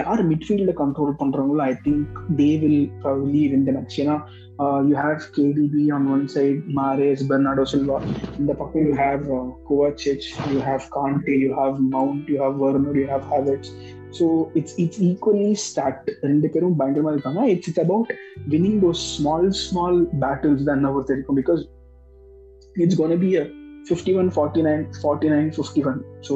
யார் மிட்ஃபீல்ட control பண்றாங்களோ I think they will probably win the match ஏன்னா you have KDB on one side Mahrez Bernardo Silva இந்த பக்கம் you have Kovacic you have Kante you have Mount you have Werner you have Havertz so it's it's equally start ரெண்டு பேரும் பயங்கரமா இருக்காங்க it's it's about winning those small small battles than our Telecom because it's going to be a 51 49 49 51 so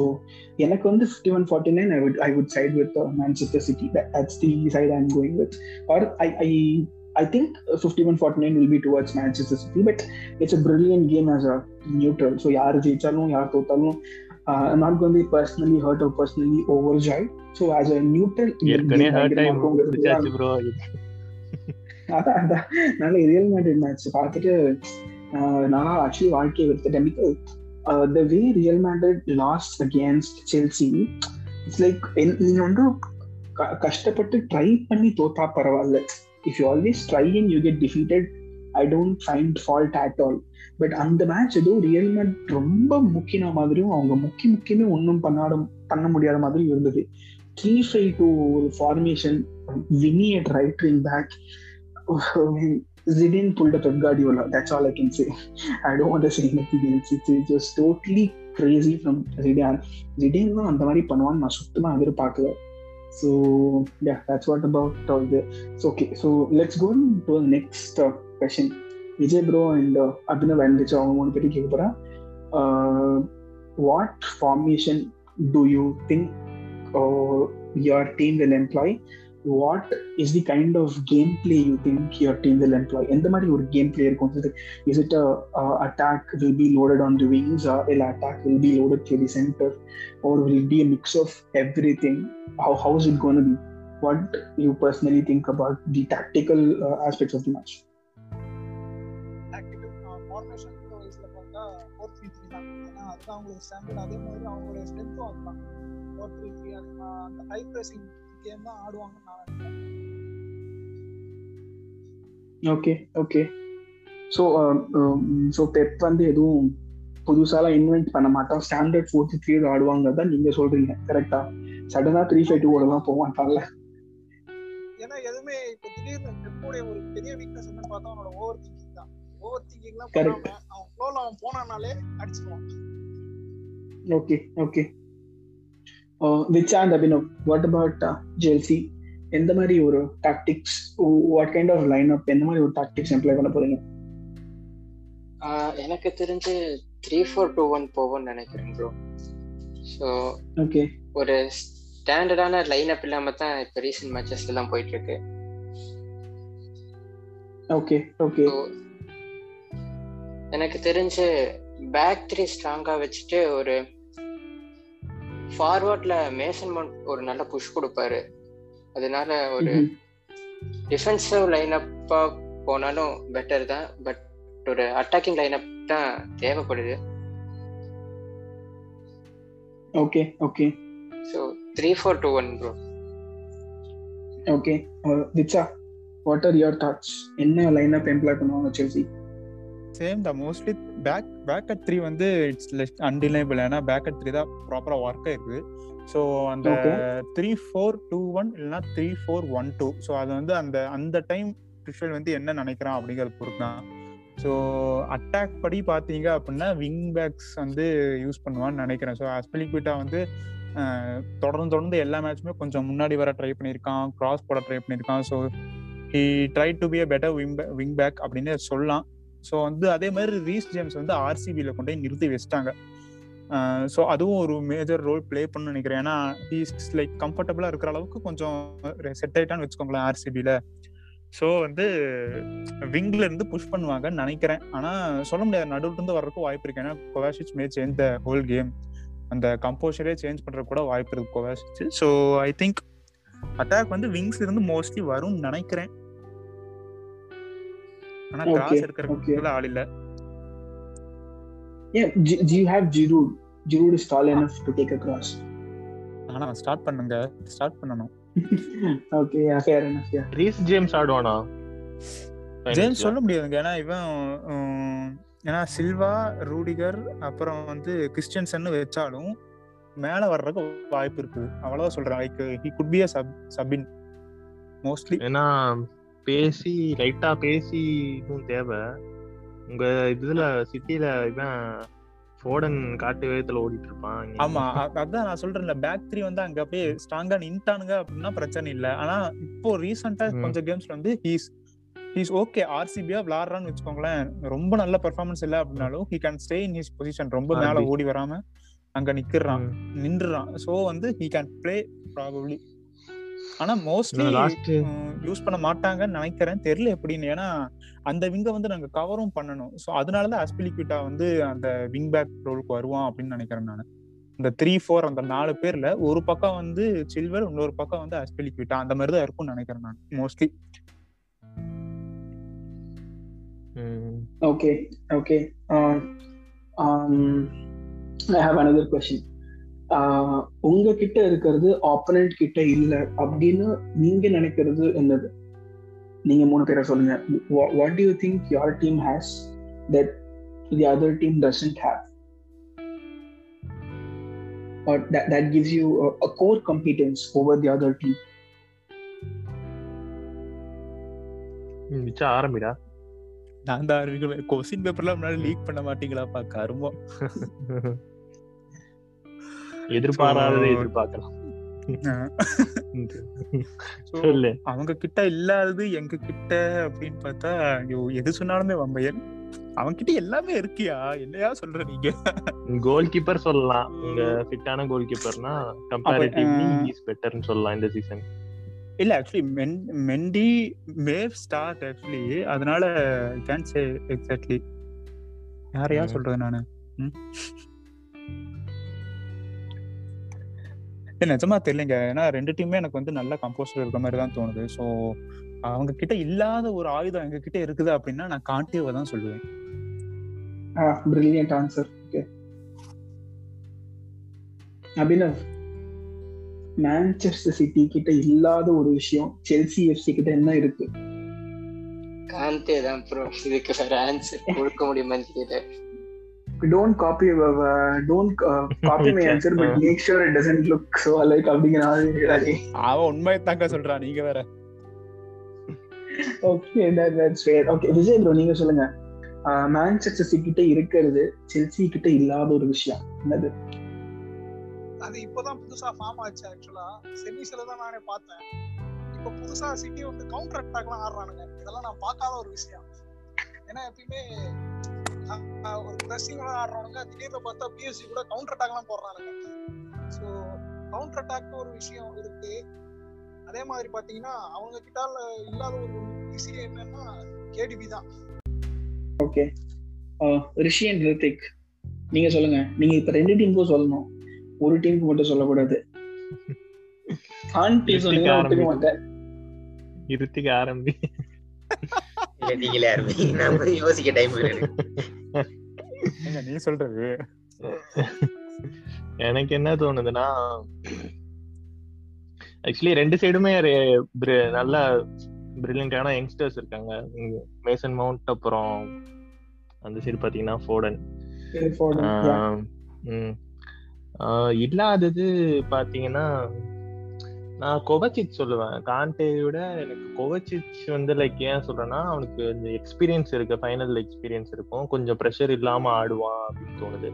எனக்கு வந்து 51 49 I would I would side with uh, Manchester City that, that's the side I'm going with or I I I think 51 49 will be towards Manchester City but it's a brilliant game as a neutral so யார் ஜெயிச்சாலும் யார் தோத்தாலும் uh, I'm not going to be personally hurt or personally overjoyed. So as a neutral ஏற்கனவே hard time முடிச்சாச்சு bro அதான் அதான் நல்ல real Madrid match பார்த்துட்டு நான் ஆக்சுவலி வாழ்க்கையை எடுத்துட்டேன் because the way Real Madrid lost against Chelsea it's like நீங்க வந்து கஷ்டப்பட்டு ட்ரை பண்ணி தோத்தா பரவாயில்ல. If you always try and you get defeated I don't find fault at all but அந்த மேட்ச் ஏதோ ரியல் மேட் ரொம்ப முக்கின மாதிரியும் அவங்க முக்கிய முக்கியமே ஒன்றும் பண்ணாட பண்ண முடியாத மாதிரி இருந்தது three five two formation Vini at right wing back Zidane pulled up a Guardiola. That's all I can say. I don't want to say anything else. It's, it's just totally crazy from Zidane. Zidane தான் அந்த மாதிரி பண்ணுவான்னு நான் சுத்தமா எதிர்பார்க்கல so yeah that's what about all the so okay so let's go to the next uh, question Vijay bro and Abhinav வந்துச்சு அவங்க மூணு பேரும் கேட்க போறேன் what formation do you think your team will employ what is the kind of game play you think your team will employ எந்த மாதிரி ஒரு game play இருக்கும் is it attack will be loaded on the wings இல்ல attack will be loaded to the centre or will be a mix of everything how how is it gonna be what you personally think about the tactical aspects of the match tactical formation வைஸ்ல பார்த்தா four three three தான். ஏன்னா அதுதான் அவங்களுக்கு standard அதே மாதிரி அவங்களுடைய ஸ்ட்ரென்த்தும் அதுதான். ஃபோர் த்ரீ த்ரீ அந்த ஹை பிரேசிங் கேம் தான் ஆடுவாங்கன்னு நான் நினைக்கிறேன். Okay okay so so Pep வந்து எதுவும் புதுசாலாம் இன்வென்ட் பண்ண மாட்டோம் ஸ்டாண்டர்ட் ஃபோர்த்து த்ரீ ஆடுவாங்க தான் நீங்க சொல்றீங்க கரெக்டா சடனா த்ரீ ஃபைவ் டூ ஓடலாம் போக மாட்டாங்கல்ல ஏன்னா எதுவுமே இப்போ திடீர்னு பெப்போடைய ஒரு பெரிய வீக்னஸ் என்னன்னு பார்த்தா அவனோட ஓவர் ஓவர் திங்கிங்லாம் Correct. பண்ணாம அவன் ஃப்ளோல அவன் போனானாலே அடிச்சிருவான். Okay okay which and Abhinav what about Chelsea எந்த மாதிரி ஒரு tactics what kind of line up எந்த மாதிரி ஒரு டாக்டிக்ஸ் எம்ப்ளாய் பண்ண போறீங்க? எனக்கு தெரிஞ்சு த்ரீ ஃபோர் டூ ஒன் போவோம்னு நினைக்கிறேன் ப்ரோ ஸோ ஓகே ஒரு ஸ்டாண்டர்டான லைன் அப் இல்லாம தான் இப்போ ரீசெண்ட் மேட்சஸ் எல்லாம் போயிட்டு இருக்கு. ஓகே ஓகே எனக்கு தெரிஞ்சு பேக் த்ரீ ஸ்ட்ராங்கா வச்சுட்டு ஒரு ஃபார்வர்ட்ல மேசன் மவுண்ட் ஒரு நல்ல புஷ் கொடுப்பாரு. அதனால ஒரு டிஃபென்சிவ் லைனப்பா போனாலும் பெட்டர் தான். பட் ஒரு அட்டாக்கிங் லைனப் தான் தேவைப்படுது. Okay okay so three four two one bro okay Vicha what are your thoughts என்ன லைன் அப் எம்ப்ளாய் பண்ணுவாங்க செல்சி சேம் தான். Mostly back back at three வந்து இட்ஸ் லெஸ் அன்டினைபிள் ஏன்னா back at three தான் ப்ராப்பராக work ஆயிருக்கு so அந்த. Three four two one இல்லைன்னா three four one two so அது வந்து அந்த அந்த டைம் ட்ரிஷல் வந்து என்ன நினைக்கிறான் அப்படிங்கிறது பொறுத்து தான். ஸோ அட்டாக் படி பார்த்தீங்க அப்படின்னா விங் பேக்ஸ் வந்து யூஸ் பண்ணுவான்னு நினைக்கிறேன். ஸோ அஸ்பலிக்விட்டா வந்து தொடர்ந்து தொடர்ந்து எல்லா மேட்சுமே கொஞ்சம் முன்னாடி வர ட்ரை பண்ணியிருக்கான். கிராஸ் போட ட்ரை பண்ணியிருக்கான். So he try to be a better wing wing back அப்படின்னு சொல்லலாம் ஸோ வந்து அதே மாதிரி ரீஸ் ஜேம்ஸ் வந்து ஆர்சிபியில் கொண்டு போய் நிறுத்தி வச்சிட்டாங்க. ஸோ அதுவும் ஒரு மேஜர் ரோல் ப்ளே பண்ணு நினைக்கிறேன். ஏன்னா ஹீஸ் லைக் கம்ஃபர்டபுளாக இருக்கிற அளவுக்கு கொஞ்சம் செட் ஆயிட்டான்னு வச்சுக்கோங்களேன் ஆர்சிபியில் ஸோ வந்து விங்ல இருந்து புஷ் பண்ணுவாங்கன்னு நினைக்கிறேன். ஆனால் சொல்ல முடியாது. நடுவுல இருந்து வர்றதுக்கு வாய்ப்பு இருக்கு. ஏன்னா Kovacic may change the whole game அந்த கம்போஷரே சேஞ்ச் பண்றது கூட வாய்ப்பு இருக்கு Kovacic so I think attack வந்து விங்ஸ் இருந்து மோஸ்ட்லி வரும்னு நினைக்கிறேன். ஆனா கிராஸ். இருக்கிறதுல ஆள் இல்ல Yeah, do, you have Giroud? Giroud is tall enough to take a cross. ஆனா ஸ்டார்ட் பண்ணுங்க ஸ்டார்ட் பண்ணணும் <laughs> okay, yeah, fair enough. Yeah. Reece James ஆடுவானா James சொல்ல முடியாதுங்க ஏன்னா இவன் ஏன்னா சில்வா ரூடிகர் அப்புறம் வந்து கிறிஸ்டியன்சன் வச்சாலும் மேல வர்றதுக்கு வாய்ப்பு இருக்குது அவ்வளவுதான் சொல்றேன் like he could be a sub sub in mostly ஏன்னா பேசி லைட்டா பேசி இதுவும் தேவை உங்க இதுல சிட்டில இவன் ஃபோடன் காட்டு வேகத்துல ஓடிட்டு இருப்பான் ஆமா அதான் நான் சொல்றேன்ல பேக் த்ரீ வந்து அங்க அப்படியே ஸ்ட்ராங்கா நின்ட்டானுங்க அப்படின்னா பிரச்சனை இல்ல ஆனா இப்போ ரீசெண்டா. கொஞ்சம் கேம்ஸ்ல வந்து ஹீஸ் ஹீஸ் ஓகே ஆர்சிபியா விளாடுறான்னு வச்சுக்கோங்களேன் ரொம்ப நல்ல பெர்ஃபார்மன்ஸ் இல்ல அப்படின்னாலும் he can stay in his position ரொம்ப மேல. ஓடி வராம அங்க நிக்கிறான். நின்றுறான் சோ வந்து ஹி கேன் ப்ளே ப்ராபப்ளி ஆனா மோஸ்ட்லி யூஸ் பண்ண மாட்டாங்கன்னு நினைக்கிறேன். தெரியல எப்படின்னு. ஏன்னா அந்த விங்க வந்து நாங்க கவரும் பண்ணணும். ஸோ அதனாலதான் அஸ்பிலிக்விட்டா வந்து அந்த விங் பேக் ரோலுக்கு வருவான் அப்படின்னு நினைக்கிறேன் நான். இந்த த்ரீ ஃபோர் அந்த நாலு பேர்ல ஒரு பக்கம் வந்து சில்வர் இன்னொரு பக்கம் வந்து அஸ்பிலிக்விட்டா அந்த மாதிரி தான் இருக்கும்னு நினைக்கிறேன் நான் mostly. Um, um, I have another question. Uh, உங்ககிட்ட இருக்கிறது ஆப்பனண்ட் கிட்ட இல்ல அப்படின்னு நீங்க நினைக்கிறது என்னது? நீங்க மூணு பேரை சொல்லுங்க. What do you think your team has that the other team doesn't have or that, that gives you a, a core competence over the other team. மிச்சம் ஆரம்பிடா. நான் தான் கொஸ்டின் பேப்பர்லாம் முன்னாடி லீக் பண்ண மாட்டீங்களாப்பா கருமம். <laughs> எதிர்பாராததை எதிர்பார்க்கலாம். அவங்க கிட்ட இல்லாதது எங்க கிட்ட அப்படின்னு பார்த்தா எது சொன்னாலுமே வம்பையன். அவங்க கிட்ட எல்லாமே இருக்கியா? என்னையா சொல்ற நீங்க? கோல் கீப்பர் சொல்லலாம். உங்க ஃபிட்டான கோல் கீப்பர்னா கம்பேரிட்டிவ்லி இஸ் பெட்டர்னு சொல்லலாம் இந்த சீசன் இல்ல actually Mendy may start actually அதனால கேன் சே எக்ஸாக்ட்லி யாரையா. சொல்றது நானு? நிஜமா தெரியலங்க. ஏன்னா ரெண்டு டீமே எனக்கு வந்து நல்ல கம்போஸ்டர் இருக்கிற மாதிரி தான் தோணுது. ஸோ அவங்க கிட்ட இல்லாத ஒரு ஆயுதம் எங்க கிட்ட இருக்குது அப்படின்னா நான் காண்டியோவை தான் சொல்லுவேன். ah brilliant answer. Okay. Abhinav Manchester City கிட்ட இல்லாத ஒரு விஷயம் செல்சி எஃப்சி கிட்ட என்ன இருக்கு? காந்தே தான் ப்ரோ இதுக்கு வேற ஆன்சர் கொடுக்க முடியுமான்னு தெரியல don't copy don't copy my answer but make sure it doesn't look so like அப்படிங்கிற மாதிரி அவன் உண்மையை தாங்க சொல்றான் நீங்க வேற. Okay that that's fair okay Vijay bro நீங்க சொல்லுங்க. மான்செஸ்டர் சிட்டி கிட்ட இருக்கிறது செல்சி கிட்ட இல்லாத ஒரு விஷயம். என்னது? அது இப்போதான் புதுசா ஃபார்ம் ஆச்சு ஆக்சுவலா செமிஸ்ல தான் நானே பார்த்தேன். இப்ப புதுசா சிட்டி வந்து கவுண்டர் அட்டாக்லாம் ஆடுறானுங்க. இதெல்லாம் நான் பார்க்காத ஒரு விஷயம். ஏன்னா எப்பயுமே ஒரு பிரஸ்ஸிங் ஆடுறவங்க திடீர்னு பார்த்தா பிஎஸ்சி கூட கவுண்டர் அட்டாக்லாம் போடுறானுங்க. ஸோ கவுண்டர் அட்டாக் ஒரு விஷயம் இருக்கு. அதே மாதிரி பாத்தீங்கன்னா அவங்க கிட்ட இல்லாத ஒரு விஷயம் என்னன்னா கேடிபி தான். ஓகே ரிஷி அண்ட் ரித்திக் நீங்க சொல்லுங்க. நீங்க இப்ப ரெண்டு டீமுக்கும் சொல்லணும். ஒரு டீமுக்கு மட்டும் சொல்லக்கூடாது. டீம் சொன்னீங்கன்னா ஒத்துக்க மாட்டேன் இருத்திக்கு ஆரம்பி. இல்ல நீங்களே ஆரம்பிங்க யோசிக்க டைம் நீ சொல்றது? எனக்கு என்ன தோணுதுன்னா ஆக்சுவலி ரெண்டு சைடுமே நல்ல பிரில்லியண்டான யங்ஸ்டர்ஸ் இருக்காங்க. மேசன் மவுண்ட் அப்புறம் அந்த சைடு பாத்தீங்கன்னா ஃபோர்டன் ஆஹ் உம் ஆஹ் இல்லாதது பாத்தீங்கன்னா நான் கொவச்சிச் சொல்லுவேன். காண்டே விட எனக்கு கொவச்சிச் வந்து லைக் ஏன் சொல்றேன்னா அவனுக்கு இந்த எக்ஸ்பீரியன்ஸ் இருக்கு. ஃபைனல் எக்ஸ்பீரியன்ஸ் இருக்கும். கொஞ்சம் ப்ரெஷர் இல்லாம ஆடுவான் அப்படின்னு தோணுது.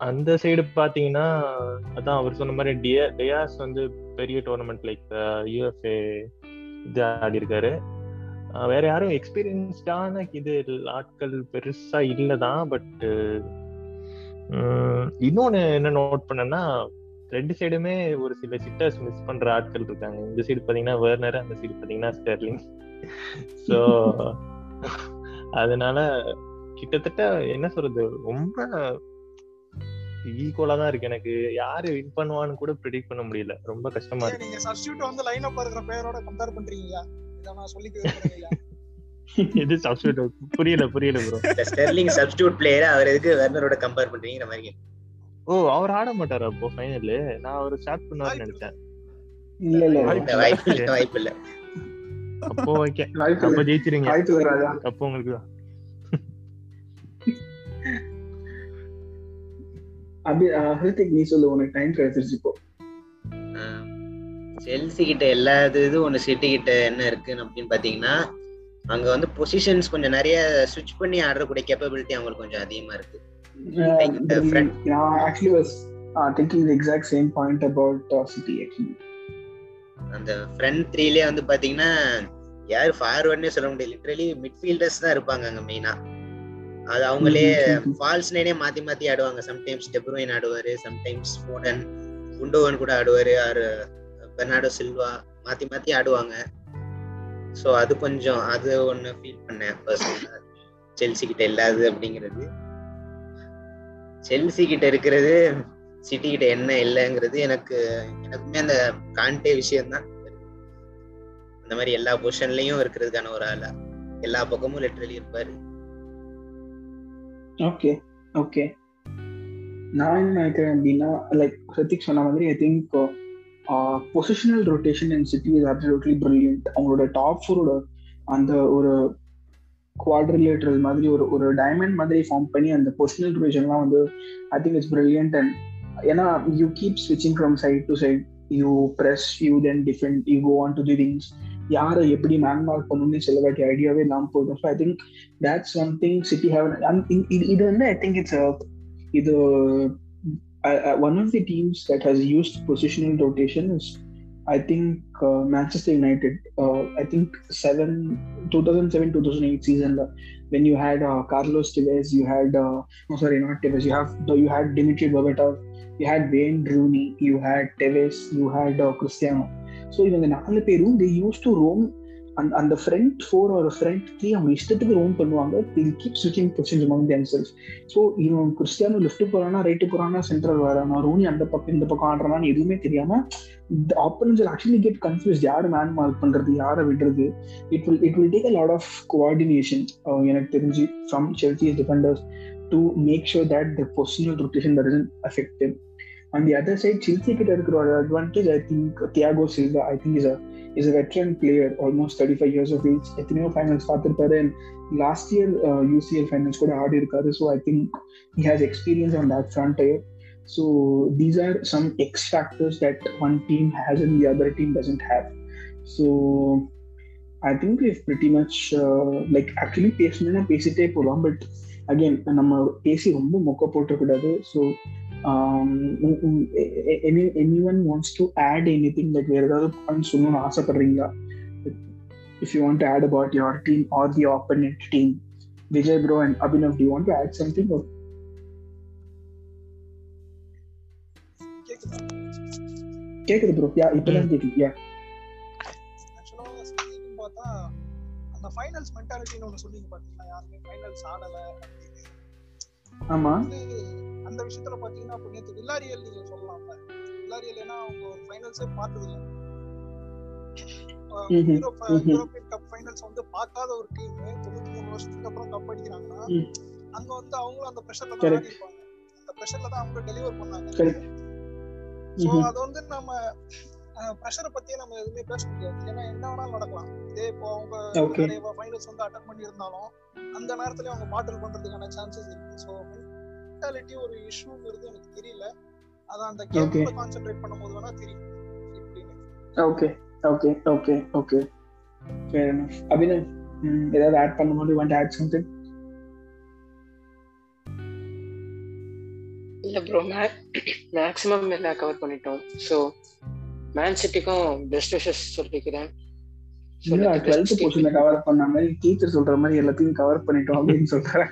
அந்த சைடு பாத்தீங்கன்னா அதான் அவர் சொன்ன மாதிரி டியா டியாஸ் வந்து பெரிய டோர்னமெண்ட் லைக் யூஎஃப்ஏ இது ஆடி இருக்காரு வேற யாரும் எக்ஸ்பீரியன்ஸ்டான இது ஆட்கள் பெருசா இல்லதான் பட் இன்னொன்னு என்ன நோட் பண்ணேன்னா ரெண்டு சைடுமே ஒரு சில சிட்டர்ஸ் மிஸ் பண்ற ஆட்கள் இருக்காங்க. இந்த சைடு பாத்தீங்கன்னா வேர்னர் அந்த சைடு பாத்தீங்கன்னா ஸ்டெர்லிங் ஸோ அதனால கிட்டத்தட்ட என்ன சொல்றது? ரொம்ப ஈக்குவலா தான் இருக்கு எனக்கு. யாரு வின் பண்ணுவான்னு கூட ப்ரிடிக்ட் பண்ண முடியல. ரொம்ப கஷ்டமா இருக்கு. நீங்க சப்ஸ்டியூட் வந்து லைன் அப் இருக்கிற பேரோட கம்பேர் பண்றீங்களா? இதை நான் சொல்லிக்க <laughs> எது சப்ஸ்டியூட் புரியல புரியல ப்ரோ ஸ்டெர்லிங் சப்ஸ்டியூட் பிளேயர் அவர் எதுக்கு வெர்னரோட கம்பேர் பண்றீங்கிற மாதிரி. ஓ அவர் ஆட மாட்டாரு அப்போ ஃபைனல் நான் அவர் ஸ்டார்ட் பண்ணுவாருன்னு நினைச்சேன். இல்ல இல்ல. வாய்ப்பு இல்ல வாய்ப்பு இல்ல அப்போ ஓகே. அப்ப ஜெயிச்சிருங்க அப்போ உங்களுக்கு தான். அப்படி ஹிருத்திக் நீ சொல்லு உனக்கு டைம் கிடைச்சிருச்சு இப்போ. செல்சி கிட்ட எல்லா இது இது ஒண்ணு சிட்டி கிட்ட என்ன இருக்கு அப்படின்னு பாத்தீங்கன்னா அங்க வந்து பொசிஷன்ஸ் கொஞ்சம் நிறைய ஸ்விட்ச் பண்ணி ஆடுறக்கூடிய கேப்பபிலிட்டி அவங்களுக்கு கொஞ்சம் அதிகமா இருக்கு Like exact same point about City actually அந்த ஃப்ரண்ட் த்ரீலயே வந்து பாத்தீங்கன்னா யார் ஃபார்வர்ட்னே சொல்ல முடியாது லிட்டரலி மிட்ஃபீல்டர்ஸ் தான் இருப்பாங்க அங்க மெயினா அது அவங்களே ஃபால்ஸ் நைனே மாத்தி மாத்தி ஆடுவாங்க. சம்டைம்ஸ் டெப்ரோயின் ஆடுவாரு சம்டைம்ஸ் ஃபோடன் குண்டோவன் கூட ஆடுவாரு ஆர் பெர்னாடோ சில்வா மாத்தி மாத்தி ஆடுவாங்க. ஸோ அது கொஞ்சம் அது ஒண்ணு ஃபீல் பண்ணேன். பர்சனலா செல்சி கிட்ட இல்லாது அப்படிங்கிறது. செல்சி கிட்ட இருக்கிறது சிட்டி கிட்ட என்ன இல்லைங்கிறது எனக்கு எனக்குமே அந்த காண்டே விஷயம் தான் அந்த மாதிரி எல்லா பொசிஷன்லயும் இருக்கிறதுக்கான ஒரு ஆளா. எல்லா பக்கமும் லிட்டரலி இருப்பாரு. ஓகே ஓகே நான் என்ன நினைக்கிறேன் அப்படின்னா லைக் ஹிருத்திக் சொன்ன மாதிரி I think positional rotation and City is absolutely brilliant அவங்களோட டாப் ஃபோரோட அந்த ஒரு குவாட்ரிலேட்டரல் மாதிரி ஒரு ஒரு டைமண்ட் மாதிரி ஃபார்ம் பண்ணி அந்த பொசிஷனல் ரிவிஷன்லாம் வந்து I think it's brilliant and ஏன்னா யூ கீப் ஸ்விட்சிங் from side to side you press you then defend you go on to the things யாரை எப்படி மேன் மார்க் பண்ணணும்னு சில வாட்டி ஐடியாவே இல்லாமல் போயிடும். So I think that's one thing City have. இது வந்து ஐ திங்க் இட்ஸ் இது one of the teams that has used positional rotation is I think uh, Manchester United, uh, I think seven, 2007-2008 season when you had uh, Carlos Tevez, you had uh, no oh, sorry not Tevez, you have you had Dimitri Berbatov, you had Wayne Rooney, you had Tevez, you had uh, Cristiano. So even in the Nahal Peru, they used to roam அந்த அந்த front four ஒரு front three அவங்க இஷ்டத்துக்கு roam பண்ணுவாங்க. இது keep switching positions among them self so இவன் Cristiano left போறானா right போறானா சென்ட்ரல் வரானா ரூனி அந்த பக்கம் இந்த பக்கம் ஆடுறானான்னு எதுவுமே தெரியாம ஆப்பனன்ஸ் ஆக்சுவலி கெட் கன்ஃபியூஸ் யார் மேன் மார்க் பண்றது யாரை விடுறது? It will it will take a lot of coordination எனக்கு தெரிஞ்சு from Chelsea defenders to make sure that the positional rotation that is effective and the other side Chelsea கிட்ட இருக்கிற ஒரு advantage I think Thiago Silva I think is a is a veteran player, almost 35 years of age. எத்தனையோ finals பார்த்துருப்பாரு and last year UCL finals கூட ஆடி இருக்காரு so I think he has experience on that front year so these are some X factors that one team has and the other team doesn't have so I think if pretty much like actually பேசணும்னா பேசிட்டே போகலாம் but again நம்ம பேசி ரொம்ப மொக்க போட்டக்கூடாது so um, உ- உ- எ- எ- any anyone wants to add anything like வேற ஏதாவது பாயிண்ட் சொல்லணும்னு ஆசைப்படுறீங்களா if you want to add about your team or the opponent team Vijay bro and Abhinav do you want to add something or கேக்குதா கேக்குது bro yeah இப்பதான் கேக்குது யா ஆக்சுவலா speaking பார்த்தா அந்த ஃபைனல்ஸ் மென்டாலிட்டின்னு ஒன்று சொன்னீங்க பாத்தீங்களா யாருமே ஃபைனல்ஸ் ஆடல அப்படின்னு ஆமா. அந்த விஷயத்துல பாத்தீங்கன்னா இப்போ நேற்று வில்லாரியல் நீங்க சொல்லலாம்ல வில்லாரியல் ஏன்னா அவங்க ஃபைனல்ஸே பார்த்தது இல்லை. யூரோப்பியன் கப் ஃபைனல்ஸ் வந்து பார்க்காத ஒரு டீம் தொண்ணூத்தி மூணு வருஷத்துக்கு அப்புறம் கப் அடிக்கிறாங்கன்னா. அங்க வந்து அவங்களும் அந்த ப்ரெஷர்ல தான் இருப்பாங்க அந்த ப்ரெஷர்ல தான் அவங்க டெலிவர் பண்ணாங்க. ம்ஹும். அது வந்து நம்ம ப்ரெஷரை பத்தியே நம்ம எதுவுமே பேச முடியாது. ஏன்னா என்ன வேணாலும் நடக்கலாம். இதே இப்போ அவங்க Okay. நிறைய ஃபைனல்ஸ் வந்து அட்டன் பண்ணி இருந்தாலும் அந்த நேரத்துல அவங்க பாட்டில் பண்றதுக்கான சான்சஸ் இருக்கு. ஸோ மென்டாலிட்டி ஒரு இஷ்யூங்கிறது எனக்கு தெரியல. அது அந்த கேம்ல கான்சென்ட்ரேட் பண்ணும்போது வேணா தெரியும். Okay okay okay okay fair enough Abhinav ஏதாவது add you want to add something? இல்ல ப்ரோ மேக்ஸிமம் எல்லாம் கவர் பண்ணிட்டோம். ஸோ மேன் சிட்டிக்கும் பெஸ்ட் விஷஸ் சொல்லிக்கிறேன். டுவெல்த் போர்ஷன்ல கவர் பண்ண மாதிரி டீச்சர் சொல்ற மாதிரி எல்லாத்தையும் கவர் பண்ணிட்டோம் அப்படின்னு சொல்றேன்.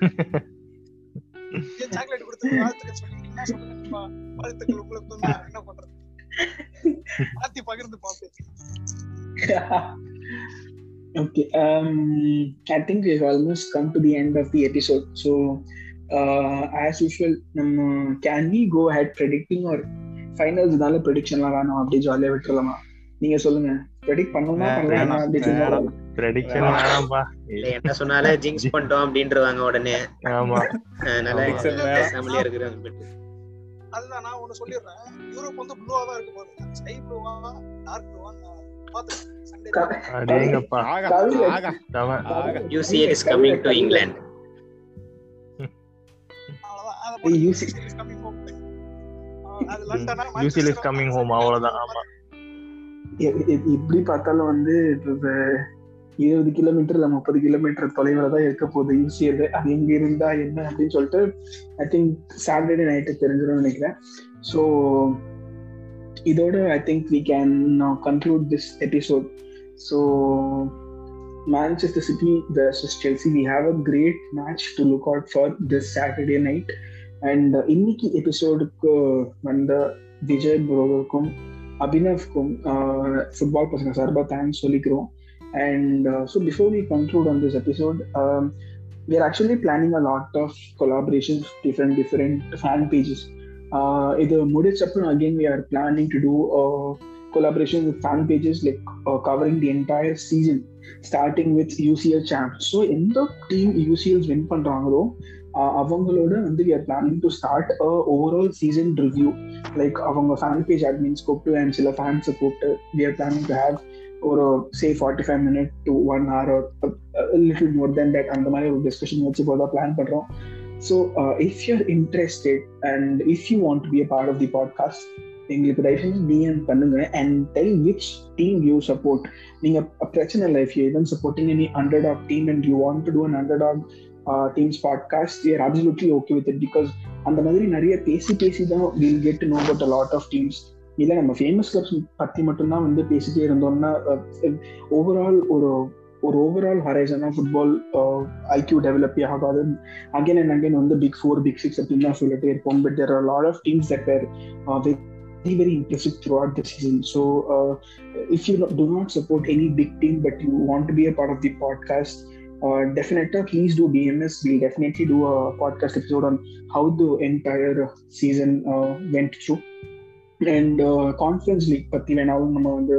சாக்லேட் கொடுத்து வாழ்த்துக்கள் சொல்லிக்கிறீங்கன்னா சொல்லுங்கப்பா வாழ்த்துக்கள் உங்களுக்கு என்ன பண்றது? மாத்தி பகிர்ந்து பார்ப்பேன் <laughs> okay um i think we've almost come to the end of the episode. So uh, as usual நம்ம can we go ahead predicting or ஃபைனல்ஸ்னால ப்ரெடிக்ஷன்லாம் வேணும் அப்படி ஜாலியா விட்டுறலாமா? நீங்க சொல்லுங்க. ப்ரெடிக்ட் பண்ணணுமா வே- பண்ணலாமா அப்படி. ப்ரெடிக்ஷன் வேணாம்பா இல்ல என்ன சொன்னாலும் ஜிங்ஸ் பண்ணிட்டோம் அப்படின்றவாங்க உடனே. ஆமா. அதனால. பேசாமலே இருக்கிறாங்க அதுதான் நான் ஒண்ணு சொல்லிடுறேன். யூரோப் வந்து ப்ளூவா தான் இருக்கு பாருங்க. ஸ்கை ப்ளூவா டார்க் ப்ளூவா அடேங்கப்பா ஆகா ஆகா. UCL is coming to England அவ்வளவுதான். யூசிஎல் இஸ் கம்மிங் ஹோம் அவ்வளவுதான். ஆமா. எப்படி பார்த்தாலும் வந்து இருபது கிலோமீட்டர் இல்ல முப்பது கிலோமீட்டர் தொலைவில் தான் இருக்க போகுது. யூசிஎல் அது எங்க இருந்தா என்ன அப்படின்னு சொல்லிட்டு ஐ திங்க் சாட்டர்டே நைட்டு தெரிஞ்சிடும் நினைக்கிறேன். ஸோ இதோட I think we can conclude this episode so Manchester City versus Chelsea. We have a great match to look out for this Saturday night. And இன்னைக்கு எபிசோடுக்கு வந்த விஜய் ப்ரோவுக்கும் அபினவ்க்கும் ஃபுட்பால் பசங்க சார்பாக thanks சொல்லிக்கிறோம் and so before we conclude on this episode we are actually planning a lot of collaborations with different different fan pages uh, இது முடிச்சப்பறம் again we are planning to do uh, collaboration with fan pages like uh, covering the entire season starting with UCL champs so எந்த team UCLs win பண்றாங்களோ uh, அவங்களோட வந்து we are planning to start a overall season review like அவங்க fan page admins கூப்பிட்டு and சில ஃபேன்ஸை கூப்பிட்டு we are planning to have ஒரு say forty five minute to one hour little more then that அந்த மாதிரி ஒரு டிஸ்கஷன் வச்சு போதா பிளான் பண்ணுறோம் so if you're interested and if you want to be a part of the podcast எங்களுக்கு தயவு DM பண்ணுங்க and tell which team you support நீங்க பிரச்சனை இல்லை இஃப் யூ இதன் supporting any underdog team and you want to do an underdog teams podcast we are absolutely okay with it because அந்த மாதிரி நிறைய பேசி பேசி தான் will get to know about a lot of teams இல்லை நம்ம famous clubs பற்றி மட்டும்தான் வந்து பேசிட்டே இருந்தோம்னா ஓவரால் ஒரு ஒரு ஓவரால் ஹரைசனாக ஃபுட்பால் ஐக்யூ டெவலப்பே ஆகாது அகைன் அண்ட் அகைன் வந்து பிக் ஃபோர் பிக் சிக்ஸ் அப்படின்னு தான் சொல்லிட்டே இருப்போம் but there are lot of teams that were very very impressive throughout the season so uh, if you do not support any big team but you want to be a part of the uh, definitely please do dms we'll definitely do a podcast episode on how the entire season uh, went through. And conference league பத்தி வேணாலும் நம்ம வந்து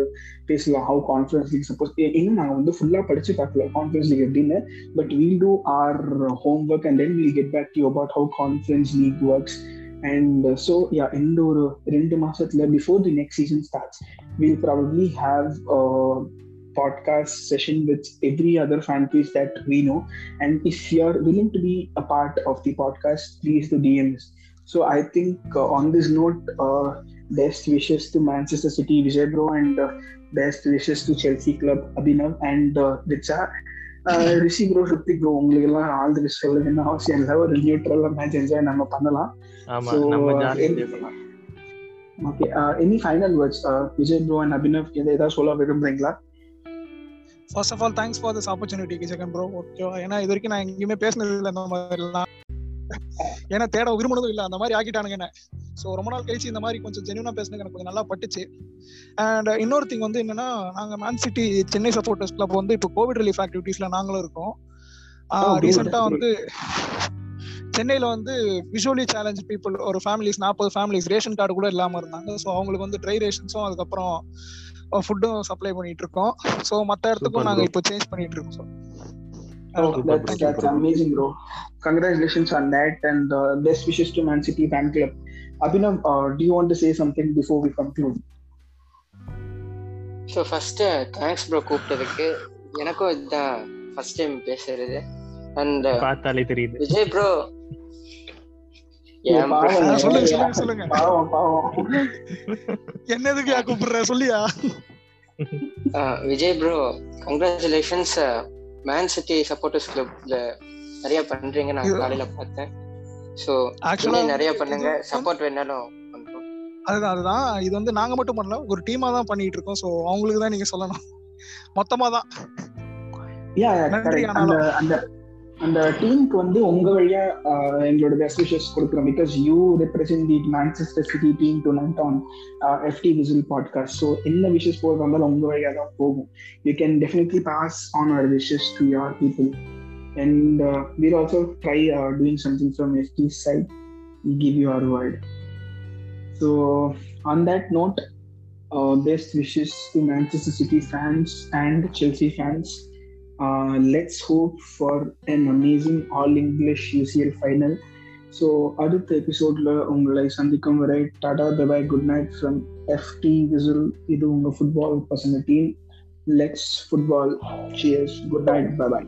பேசலாம். How conference league suppose இன்னும் நாங்கள் வந்து ஃபுல்லாக படிச்சு பார்க்கல கான்ஃபரன்ஸ் லீக் எப்படின்னு. But we'll do our homework and then we'll get back you about how conference league works and so yeah இந்த ஒரு ரெண்டு மாசத்துல before the next season starts we'll probably have podcast session with every other fan page that we know and if you're willing to be a part of the podcast please do DMs so I think uh, on this note, uh, best wishes to Manchester City, Vijay Bro, and uh, best wishes to Chelsea club, Abhinav and uh, Richa. Rishi bro சுத்தி bro உங்களுக்கு எல்லாம் all the best சொல்லுங்க என்ன அவசியம் இல்லை ஒரு neutral match enjoy நம்ம பண்ணலாம் ஆமா So, நம்ம uh, ஜாலியா in- enjoy பண்ணலாம் okay any final words Vijay bro and Abhinav எதை ஏதாவது சொல்ல விரும்புறீங்களா first of all thanks for this opportunity second bro ஓகேவா ஏன்னா இது வரைக்கும் நான் எங்கேயுமே பேசினது இல்லை இந்த மாதிரிலாம். ஏன்னா தேட விரும்பினதும் இல்லை அந்த மாதிரி ஆக்கிட்டானுங்க என்ன. ஸோ ரொம்ப நாள் கழிச்சு இந்த மாதிரி கொஞ்சம் ஜென்யூனா பேசுனது எனக்கு கொஞ்சம் நல்லா பட்டுச்சு. அண்ட் இன்னொரு திங் வந்து என்னன்னா நாங்க man City Chennai supporters club வந்து இப்போ கோவிட் ரிலீஃப் ஆக்டிவிட்டீஸ்ல நாங்களும் இருக்கோம். good, ரீசெண்டா good. வந்து சென்னையில வந்து விஷுவலி சேலஞ்ச் பீப்புள் ஒரு ஃபேமிலிஸ் நாற்பது ஃபேமிலிஸ் ரேஷன் கார்டு கூட இல்லாம இருந்தாங்க ஸோ அவங்களுக்கு வந்து ட்ரை ரேஷன்ஸும் அதுக்கப்புறம் ஃபுட்டும் சப்ளை பண்ணிட்டு இருக்கோம் ஸோ மற்ற இடத்துக்கும் நாங்க. இப்போ சேஞ்ச் பண்ணிட்டு இருக்கோம். Oh, Uh, that's, that's bro. amazing, bro. Congratulations on that and uh, best wishes to Man City fan club. Abhinav, uh, do you want to say something before we conclude? So first thanks bro கூப்பிட்டதுக்கு எனக்கும் இதுதான் first time பேசுறது and பார்த்தாலே தெரியுது Vijay bro சொல்லுங்க, சொல்லுங்க, சொல்லுங்க. என்ன எதுக்கு யா கூப்பிடுற? சொல்லியா? ஆஹ் Vijay bro congratulations man City supporters கிளப்ல நிறைய பண்றீங்க. நான் காலையில பார்த்தேன். ஸோ ஆக்சுவலா நிறைய பண்ணுங்க. சப்போர்ட் வேணாலும் அதுதான் அதுதான். இது வந்து நாங்க மட்டும் பண்ணல. ஒரு டீமா தான் பண்ணிட்டு இருக்கோம். ஸோ அவங்களுக்கு தான் நீங்க சொல்லணும். மொத்தமா தான். அந்த ஆனாலும். அந்த அந்த டீமுக்கு வந்து உங்க வழியா uh, எங்களோட பெஸ்ட் விஷஸ் கொடுக்குறோம் because you represent the Manchester City team tonight on FT whistle podcast so என்ன விஷஸ் போகிறதா இருந்தாலும் உங்க வழியா தான் போகும் you can definitely pass on our wishes to your people and we're also try doing something from FT side give you our word. So, on that note, uh, best wishes to Manchester City fans and Chelsea fans. Uh, let's hope for an amazing All English UCL final. ஸோ அடுத்த எபிசோட்ல உங்களை சந்திக்கும் வரை Tata bye bye good night from FT whistle இது உங்க football பசங்க team let's football cheers good night bye bye